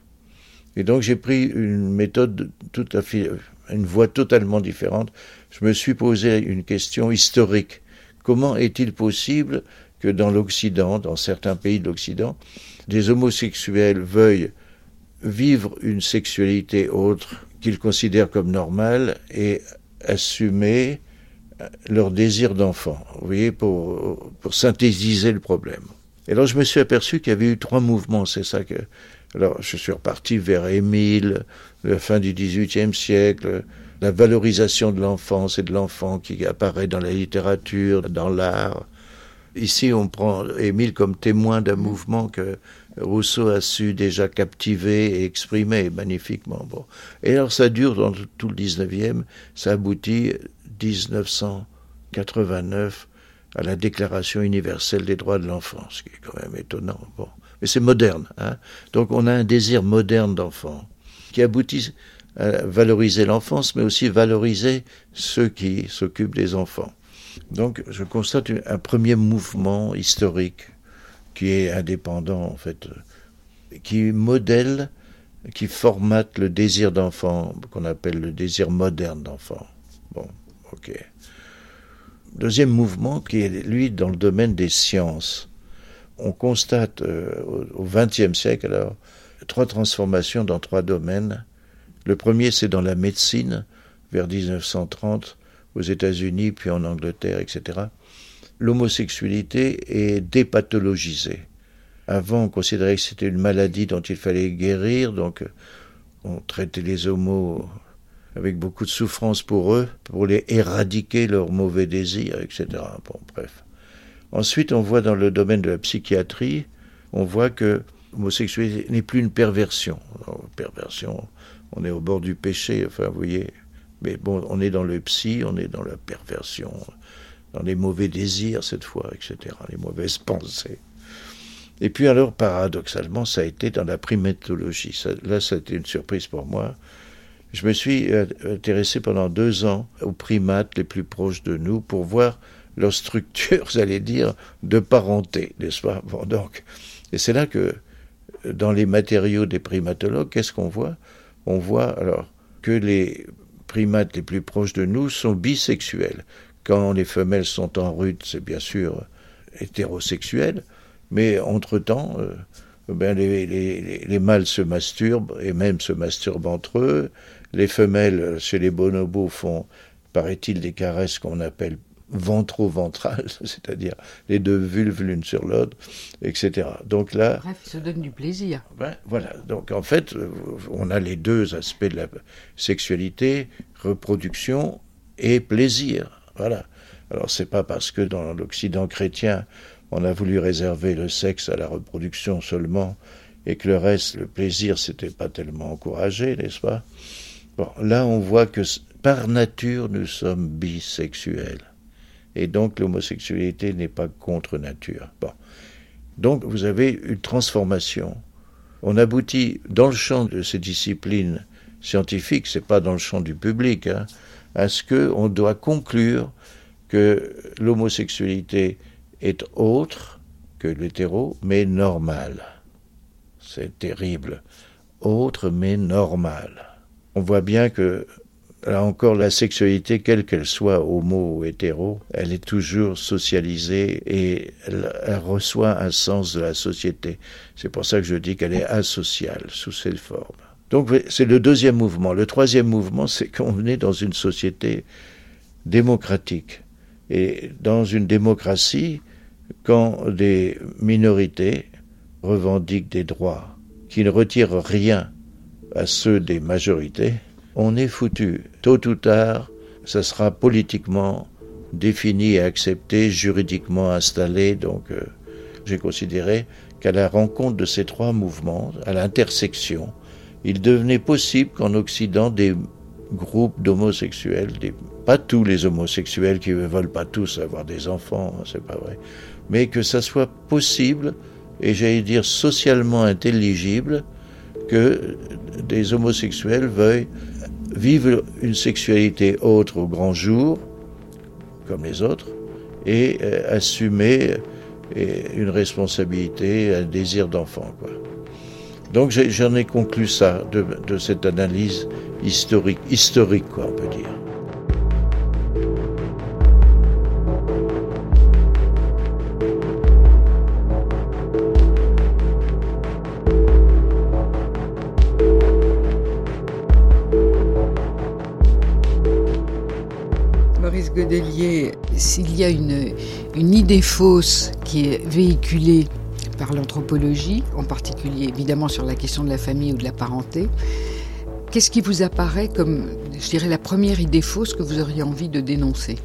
Et donc j'ai pris une méthode tout à fait, une voie totalement différente. Je me suis posé une question historique. Comment est-il possible que dans l'Occident, dans certains pays de l'Occident, des homosexuels veuillent vivre une sexualité autre qu'ils considèrent comme normale et assumer leur désir d'enfant, vous voyez, pour, pour synthétiser le problème. Et alors je me suis aperçu qu'il y avait eu trois mouvements, c'est ça que... Alors je suis reparti vers Émile, la fin du XVIIIe siècle, la valorisation de l'enfance et de l'enfant qui apparaît dans la littérature, dans l'art. Ici, on prend Émile comme témoin d'un mouvement que Rousseau a su déjà captiver et exprimer magnifiquement. Bon. Et alors ça dure dans tout le 19e, ça aboutit 1989 à la Déclaration universelle des droits de l'enfant, ce qui est quand même étonnant. Bon. Mais c'est moderne. Hein Donc on a un désir moderne d'enfant qui aboutit à valoriser l'enfance, mais aussi valoriser ceux qui s'occupent des enfants. Donc je constate un premier mouvement historique qui est indépendant en fait, qui modèle, qui formate le désir d'enfant, qu'on appelle le désir moderne d'enfant. Bon, ok. Deuxième mouvement qui est, lui, dans le domaine des sciences. On constate euh, au XXe siècle, alors, trois transformations dans trois domaines. Le premier, c'est dans la médecine, vers 1930, aux États-Unis, puis en Angleterre, etc l'homosexualité est dépathologisée. Avant, on considérait que c'était une maladie dont il fallait guérir, donc on traitait les homos avec beaucoup de souffrance pour eux, pour les éradiquer leurs mauvais désirs, etc. Bon, bref. Ensuite, on voit dans le domaine de la psychiatrie, on voit que l'homosexualité n'est plus une perversion. perversion, on est au bord du péché, enfin, vous voyez. Mais bon, on est dans le psy, on est dans la perversion dans les mauvais désirs cette fois, etc., les mauvaises pensées. Et puis alors, paradoxalement, ça a été dans la primatologie. là, ça a été une surprise pour moi. Je me suis euh, intéressé pendant deux ans aux primates les plus proches de nous pour voir leur structure, j'allais dire, de parenté, n'est-ce pas? Bon, donc, Et c'est là que, dans les matériaux des primatologues, qu'est-ce qu'on voit? On voit alors que les primates les plus proches de nous sont bisexuels. Quand les femelles sont en rut, c'est bien sûr hétérosexuel, mais entre-temps, euh, ben les, les, les, mâles se masturbent et même se masturbent entre eux, Les femelles chez les bonobos font, paraît-il, des caresses qu'on appelle ventro-ventrales, c'est-à-dire les deux vulves l'une sur l'autre, etc. Donc là, Bref, ils se donnent du plaisir. ben, voilà. Donc en fait, on a les deux aspects de la sexualité, reproduction et plaisir. Voilà. Alors c'est pas parce que dans l'Occident chrétien, on a voulu réserver le sexe à la reproduction seulement et que le reste, le plaisir, c'était pas tellement encouragé, n'est-ce pas? Bon, là on voit que par nature nous sommes bisexuels et donc l'homosexualité n'est pas contre nature. Bon. Donc vous avez une transformation. On aboutit dans le champ de ces disciplines scientifiques, c'est pas dans le champ du public, hein, à ce que on doit conclure que l'homosexualité est autre que l'hétéro, mais normale. C'est terrible. Autre mais normale. On voit bien que Là encore, la sexualité, quelle qu'elle soit, homo ou hétéro, elle est toujours socialisée et elle, elle reçoit un sens de la société. C'est pour ça que je dis qu'elle est asociale sous cette forme. Donc c'est le deuxième mouvement. Le troisième mouvement, c'est qu'on est dans une société démocratique. Et dans une démocratie, quand des minorités revendiquent des droits qui ne retirent rien à ceux des majorités, on est foutu. Tôt ou tard, ça sera politiquement défini et accepté, juridiquement installé. Donc, euh, j'ai considéré qu'à la rencontre de ces trois mouvements, à l'intersection, il devenait possible qu'en Occident, des groupes d'homosexuels, pas tous les homosexuels qui ne veulent pas tous avoir des enfants, hein, c'est pas vrai, mais que ça soit possible, et j'allais dire socialement intelligible, que des homosexuels veuillent vivre une sexualité autre au grand jour, comme les autres, et euh, assumer euh, une responsabilité, un désir d'enfant. Quoi. Donc j'en ai conclu ça de, cette analyse historique, historique quoi, on peut dire. Maurice Godelier, s'il y a une idée fausse qui est véhiculée par l'anthropologie, en particulier évidemment sur la question de la famille ou de la parenté, qu'est-ce qui vous apparaît comme, je dirais, la première idée fausse que vous auriez envie de dénoncer?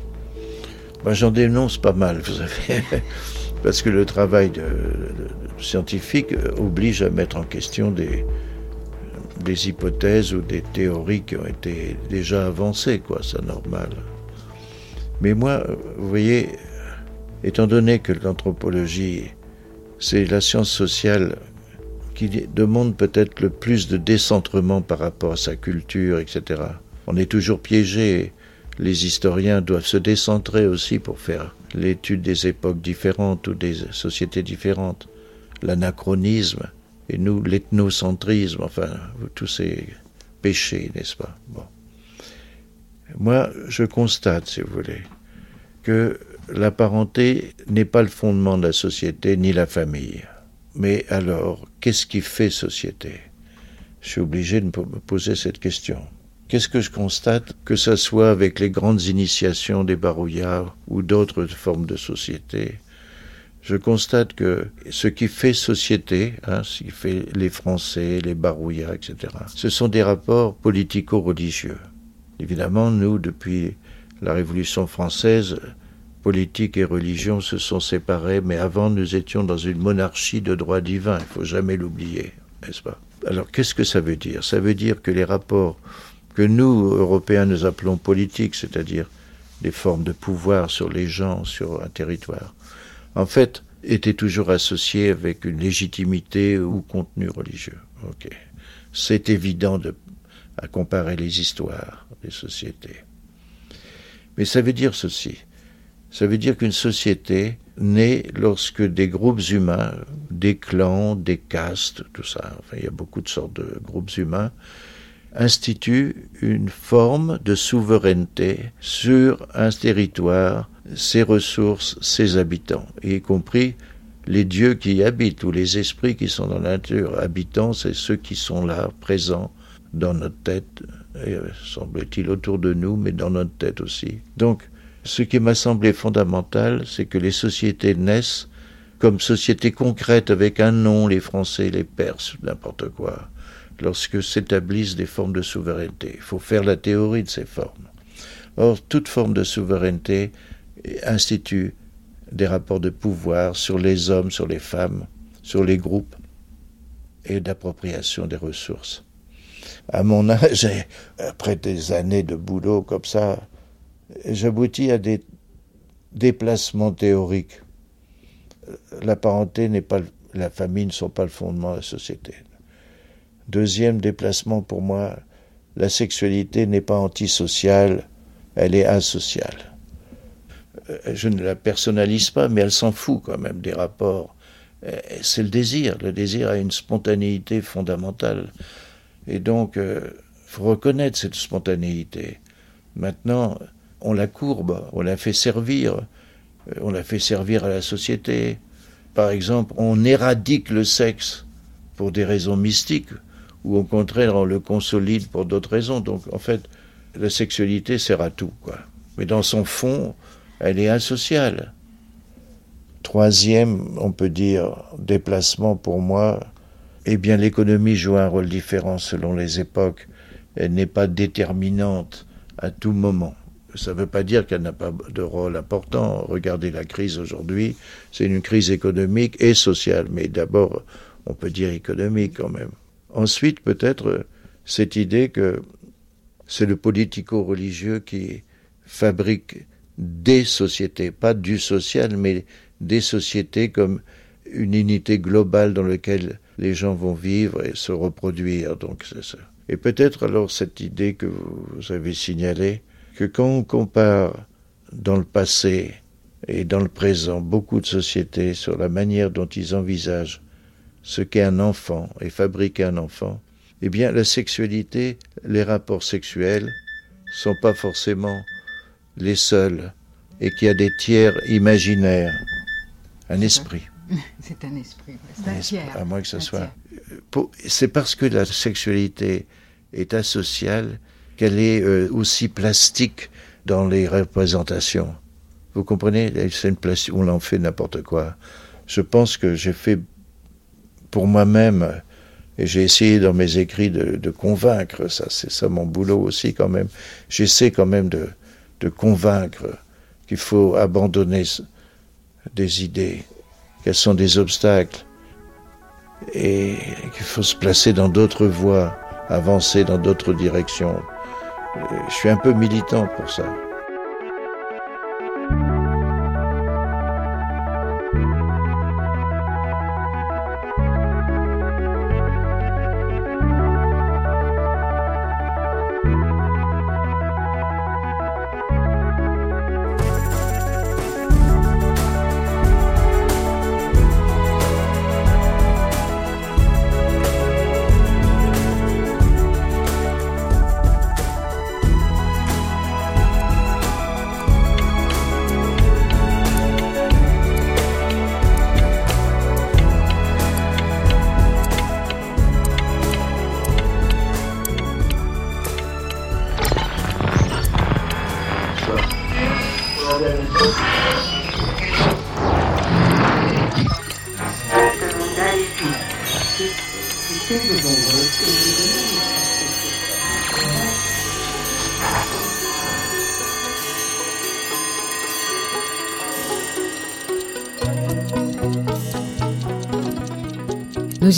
Ben, J'en dénonce pas mal, vous savez, parce que le travail de, scientifique oblige à mettre en question des, des hypothèses ou des théories qui ont été déjà avancées, quoi, c'est normal. Mais moi, vous voyez, étant donné que l'anthropologie, c'est la science sociale qui demande peut-être le plus de décentrement par rapport à sa culture, etc. On est toujours piégé. Les historiens doivent se décentrer aussi pour faire l'étude des époques différentes ou des sociétés différentes. L'anachronisme et nous l'ethnocentrisme, enfin tous ces péchés, n'est-ce pas? Bon. Moi, je constate, si vous voulez, que la parenté n'est pas le fondement de la société ni la famille. Mais alors, qu'est-ce qui fait société? Je suis obligé de me poser cette question. Qu'est-ce que je constate, que ce soit avec les grandes initiations des barouillards ou d'autres formes de société Je constate que ce qui fait société, hein, ce qui fait les Français, les barouillards, etc., ce sont des rapports politico-religieux. Évidemment, nous, depuis la Révolution française, politique et religion se sont séparés, mais avant nous étions dans une monarchie de droit divin, il faut jamais l'oublier, n'est-ce pas? Alors qu'est-ce que ça veut dire? Ça veut dire que les rapports que nous, Européens, nous appelons politiques, c'est-à-dire des formes de pouvoir sur les gens, sur un territoire, en fait, étaient toujours associés avec une légitimité ou contenu religieux. C'est évident de, à comparer les histoires des sociétés. Mais ça veut dire ceci. Ça veut dire qu'une société naît lorsque des groupes humains, des clans, des castes, tout ça, enfin, il y a beaucoup de sortes de groupes humains, instituent une forme de souveraineté sur un territoire, ses ressources, ses habitants, y compris les dieux qui y habitent ou les esprits qui sont dans la nature. Habitants, c'est ceux qui sont là, présents dans notre tête euh, semble-t-il, autour de nous, mais dans notre tête aussi. Donc, ce qui m'a semblé fondamental, c'est que les sociétés naissent comme sociétés concrètes avec un nom, les Français, les Perses, n'importe quoi, lorsque s'établissent des formes de souveraineté. Il faut faire la théorie de ces formes. Or, toute forme de souveraineté institue des rapports de pouvoir sur les hommes, sur les femmes, sur les groupes et d'appropriation des ressources. À mon âge, après des années de boulot comme ça, j'aboutis à des déplacements théoriques. La parenté n'est pas, la famille ne sont pas le fondement de la société. Deuxième déplacement pour moi, la sexualité n'est pas antisociale, elle est asociale. Euh, je ne la personnalise pas, mais elle s'en fout quand même des rapports. Euh, c'est le désir. Le désir a une spontanéité fondamentale. Et donc, il euh, faut reconnaître cette spontanéité. Maintenant, on la courbe, on la fait servir, on la fait servir à la société. Par exemple, on éradique le sexe pour des raisons mystiques, ou au contraire, on le consolide pour d'autres raisons. Donc, en fait, la sexualité sert à tout, quoi. Mais dans son fond, elle est asociale. Troisième, on peut dire, déplacement pour moi, eh bien l'économie joue un rôle différent selon les époques. Elle n'est pas déterminante à tout moment. Ça ne veut pas dire qu'elle n'a pas de rôle important. Regardez la crise aujourd'hui, c'est une crise économique et sociale, mais d'abord, on peut dire économique quand même. Ensuite, peut-être cette idée que c'est le politico-religieux qui fabrique des sociétés, pas du social, mais des sociétés comme une unité globale dans laquelle les gens vont vivre et se reproduire. Donc. Et peut-être alors cette idée que vous avez signalée, que quand on compare dans le passé et dans le présent beaucoup de sociétés sur la manière dont ils envisagent ce qu'est un enfant et fabriquer un enfant, eh bien la sexualité, les rapports sexuels sont pas forcément les seuls et qu'il y a des tiers imaginaires. Un esprit. C'est un esprit. C'est un tiers. À moins que ce soit. C'est parce que la sexualité est asociale qu'elle est euh, aussi plastique dans les représentations. Vous comprenez? C'est une place on en fait n'importe quoi. Je pense que j'ai fait pour moi-même et j'ai essayé dans mes écrits de, convaincre, ça c'est ça mon boulot aussi quand même, j'essaie quand même de convaincre qu'il faut abandonner des idées, qu'elles sont des obstacles, et qu'il faut se placer dans d'autres voies, avancer dans d'autres directions. Je suis un peu militant pour ça.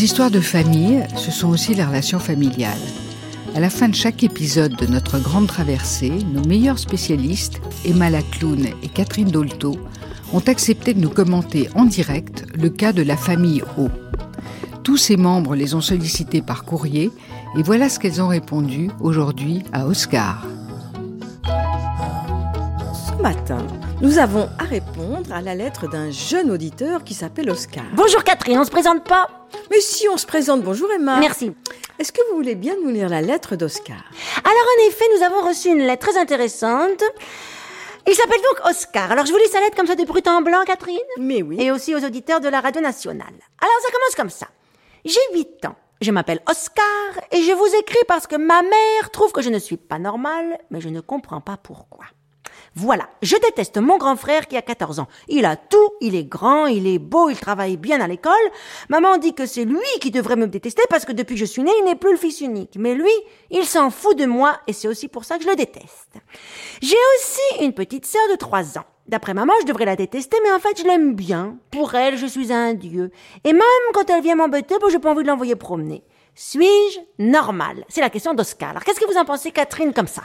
Histoires de famille, ce sont aussi les relations familiales. À la fin de chaque épisode de notre grande traversée, nos meilleurs spécialistes, Emma Lacloun et Catherine Dolto, ont accepté de nous commenter en direct le cas de la famille O. Tous ses membres les ont sollicités par courrier et voilà ce qu'elles ont répondu aujourd'hui à Oscar. Ce matin, nous avons à répondre à la lettre d'un jeune auditeur qui s'appelle Oscar. Bonjour Catherine, on se présente pas Mais si on se présente, bonjour Emma. Merci. Est-ce que vous voulez bien nous lire la lettre d'Oscar? Alors en effet, nous avons reçu une lettre très intéressante. Il s'appelle donc Oscar. Alors je vous lis sa lettre comme ça de brut en blanc, Catherine Mais oui. Et aussi aux auditeurs de la radio nationale. Alors ça commence comme ça. J'ai 8 ans. Je m'appelle Oscar et je vous écris parce que ma mère trouve que je ne suis pas normale, mais je ne comprends pas pourquoi. Voilà, je déteste mon grand frère qui a 14 ans. Il a tout, il est grand, il est beau, il travaille bien à l'école. Maman dit que c'est lui qui devrait me détester parce que depuis que je suis née, il n'est plus le fils unique. Mais lui, il s'en fout de moi et c'est aussi pour ça que je le déteste. J'ai aussi une petite sœur de 3 ans. D'après maman, je devrais la détester, mais en fait, je l'aime bien. Pour elle, je suis un dieu. Et même quand elle vient m'embêter, bon, j'ai pas envie de l'envoyer promener. Suis-je normal C'est la question d'Oscar. Alors, qu'est-ce que vous en pensez, Catherine, comme ça?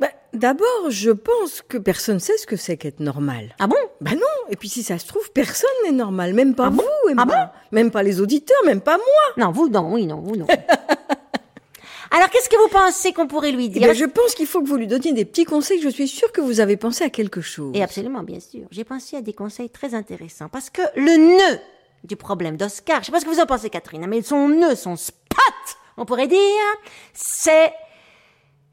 Bah, D'abord, je pense que personne sait ce que c'est qu'être normal. Ah bon? Bah non. Et puis si ça se trouve, personne n'est normal. Même pas vous, Ah Emma. même pas les auditeurs, même pas moi. Non, vous non, oui, non, vous non. Alors, qu'est-ce que vous pensez qu'on pourrait lui Eh dire? bien, je pense qu'il faut que vous lui donniez des petits conseils. Je suis sûre que vous avez pensé à quelque chose. Et absolument, bien sûr. J'ai pensé à des conseils très intéressants. Parce que le nœud du problème d'Oscar, je sais pas ce que vous en pensez, Catherine, mais son nœud, son spot, on pourrait dire, c'est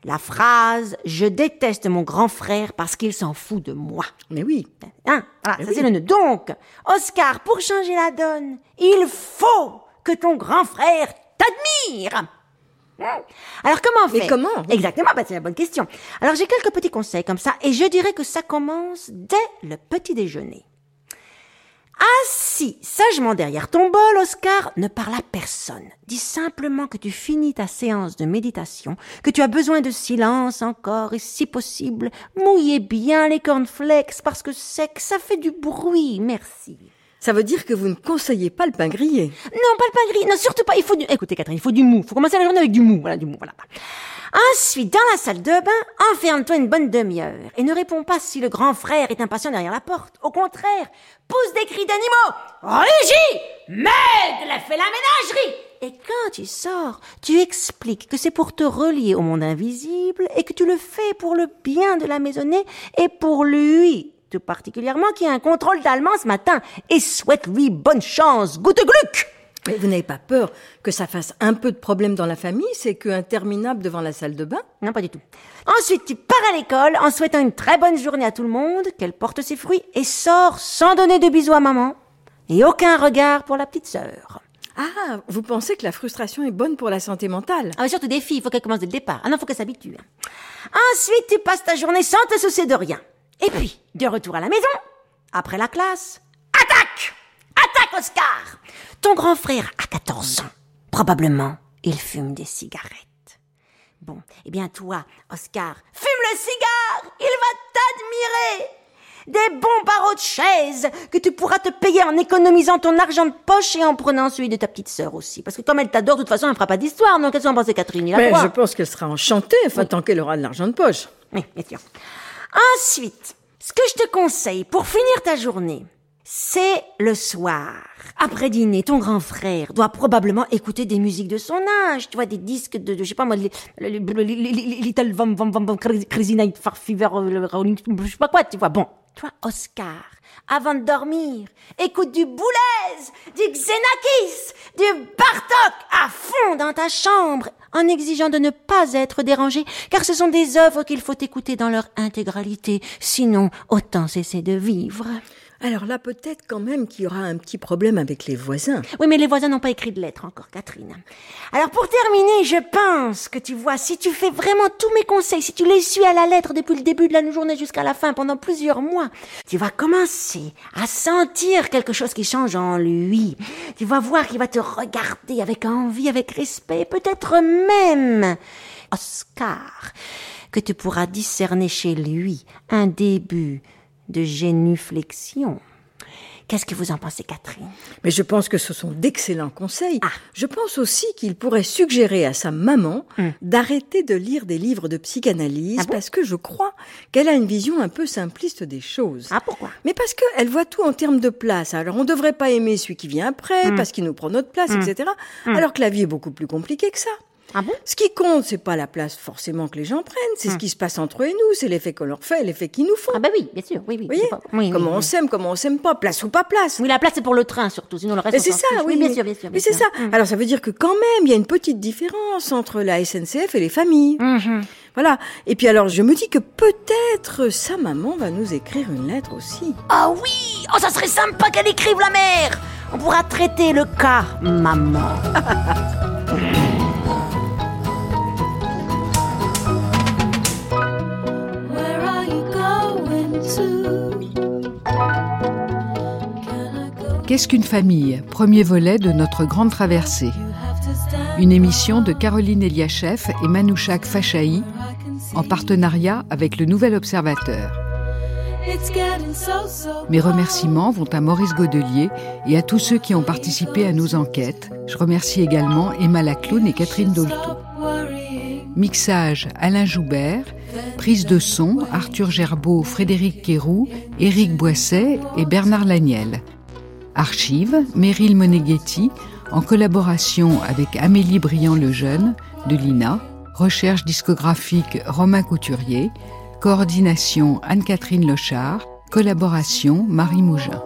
la phrase Je déteste mon grand frère parce qu'il s'en fout de moi. Mais oui. Hein? Voilà, Mais ça oui. c'est le nœud. Donc, Oscar, pour changer la donne, il faut que ton grand frère t'admire. Alors comment Mais faire? comment? Exactement, bah, c'est la bonne question. Alors j'ai quelques petits conseils comme ça, et je dirais que ça commence dès le petit déjeuner. Assis sagement derrière ton bol, Oscar, ne parle à personne. Dis simplement que tu finis ta séance de méditation, que tu as besoin de silence encore, et si possible, mouillez bien les cornflakes parce que sec, ça fait du bruit, merci. Ça veut dire que vous ne conseillez pas le pain grillé. Non, pas le pain gris. Non, surtout pas. Il faut du. Écoutez, Catherine, il faut du mou. faut commencer la journée avec du mou. Voilà, du mou. Voilà. Ensuite, dans la salle de bain, enferme-toi une bonne demi-heure et ne réponds pas si le grand frère est impatient derrière la porte. Au contraire, pousse des cris d'animaux. Rugis M'aide Fais la ménagerie Et quand tu sors, tu expliques que c'est pour te relier au monde invisible et que tu le fais pour le bien de la maisonnée et pour lui tout particulièrement qui a un contrôle d'allemand ce matin et souhaite-lui bonne chance. Gute Glück Mais vous n'avez pas peur que ça fasse un peu de problème dans la famille C'est que interminable devant la salle de bain? Non, pas du tout. Ensuite, tu pars à l'école en souhaitant une très bonne journée à tout le monde, qu'elle porte ses fruits, et sors sans donner de bisous à maman, et aucun regard pour la petite sœur. Ah, vous pensez que la frustration est bonne pour la santé mentale? Ah, surtout des filles, il faut qu'elles commencent dès le départ. Ah non, faut qu'elles s'habituent. Ensuite, tu passes ta journée sans te soucier de rien. Et puis, de retour à la maison, après la classe, attaque Attaque, Oscar Ton grand frère a 14 ans. Probablement, il fume des cigarettes. Bon, eh bien toi, Oscar, fume le cigare Il va t'admirer Des bons barreaux de chaise que tu pourras te payer en économisant ton argent de poche et en prenant celui de ta petite sœur aussi. Parce que comme elle t'adore, de toute façon, elle fera pas d'histoire. Donc, qu'est-ce que vous en pensez, Catherine Mais je pense qu'elle sera enchantée, enfin, tant qu'elle aura de l'argent de poche. Oui, bien sûr. Ensuite, ce que je te conseille pour finir ta journée, c'est le soir. Après dîner, ton grand frère doit probablement écouter des musiques de son âge, tu vois, des disques de, de je sais pas moi, Little Vom Vom Vom Crazy Night Fever, euh, Rolling, je sais pas quoi, tu vois. Bon, toi, Oscar, avant de dormir, écoute du Boulez, du Xenakis, du Bartok à fond dans ta chambre, en exigeant de ne pas être dérangé, car ce sont des œuvres qu'il faut écouter dans leur intégralité, sinon autant cesser de vivre. Alors là, peut-être quand même qu'il y aura un petit problème avec les voisins. Oui, mais les voisins n'ont pas écrit de lettre encore, Catherine. Alors pour terminer, je pense que tu vois, si tu fais vraiment tous mes conseils, si tu les suis à la lettre depuis le début de la journée jusqu'à la fin pendant plusieurs mois, tu vas commencer à sentir quelque chose qui change en lui. Tu vas voir qu'il va te regarder avec envie, avec respect, peut-être même, Oscar, que tu pourras discerner chez lui un début de génuflexion. Qu'est-ce que vous en pensez, Catherine? Mais je pense que ce sont d'excellents conseils. Je pense aussi qu'il pourrait suggérer à sa maman d'arrêter de lire des livres de psychanalyse parce que je crois qu'elle a une vision un peu simpliste des choses. Ah, pourquoi? Mais parce qu'elle voit tout en termes de place. Alors on ne devrait pas aimer celui qui vient après Mm. parce qu'il nous prend notre place, Mm. etc. Alors que la vie est beaucoup plus compliquée que ça. Ah bon? Ce qui compte, c'est pas la place forcément que les gens prennent, c'est ce qui se passe entre eux et nous, c'est l'effet qu'on leur fait, et l'effet qu'ils nous font. Ah bah oui, bien sûr, oui, oui. Vous voyez pas- oui, oui, Comment oui. on s'aime, comment on s'aime pas, place ou pas place. Oui, la place c'est pour le train surtout, sinon le reste. C'est ça, oui. bien sûr, bien sûr. Mais c'est ça. Alors ça veut dire que quand même, il y a une petite différence entre la SNCF et les familles. Mm-hmm. Voilà. Et puis alors, je me dis que peut-être sa maman va nous écrire une lettre aussi. Ah oui Oh, ça serait sympa qu'elle écrive la mère On pourra traiter le cas maman. Qu'est-ce qu'une famille? Premier volet de notre grande traversée. Une émission de Caroline Eliachev et Manouchak Fachaï en partenariat avec le Nouvel Observateur. Mes remerciements vont à Maurice Godelier et à tous ceux qui ont participé à nos enquêtes. Je remercie également Emma Lacloune et Catherine Dolto. Mixage Alain Joubert, prise de son Arthur Gerbeau, Frédéric Quéroux, Éric Boisset et Bernard Laniel. Archives Meryl Moneghetti en collaboration avec Amélie Briand-Lejeune de l'INA, recherche discographique Romain Couturier, coordination Anne-Catherine Lochard, collaboration Marie Mougin.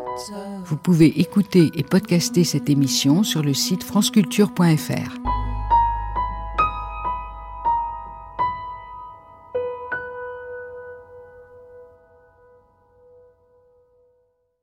Vous pouvez écouter et podcaster cette émission sur le site franceculture.fr.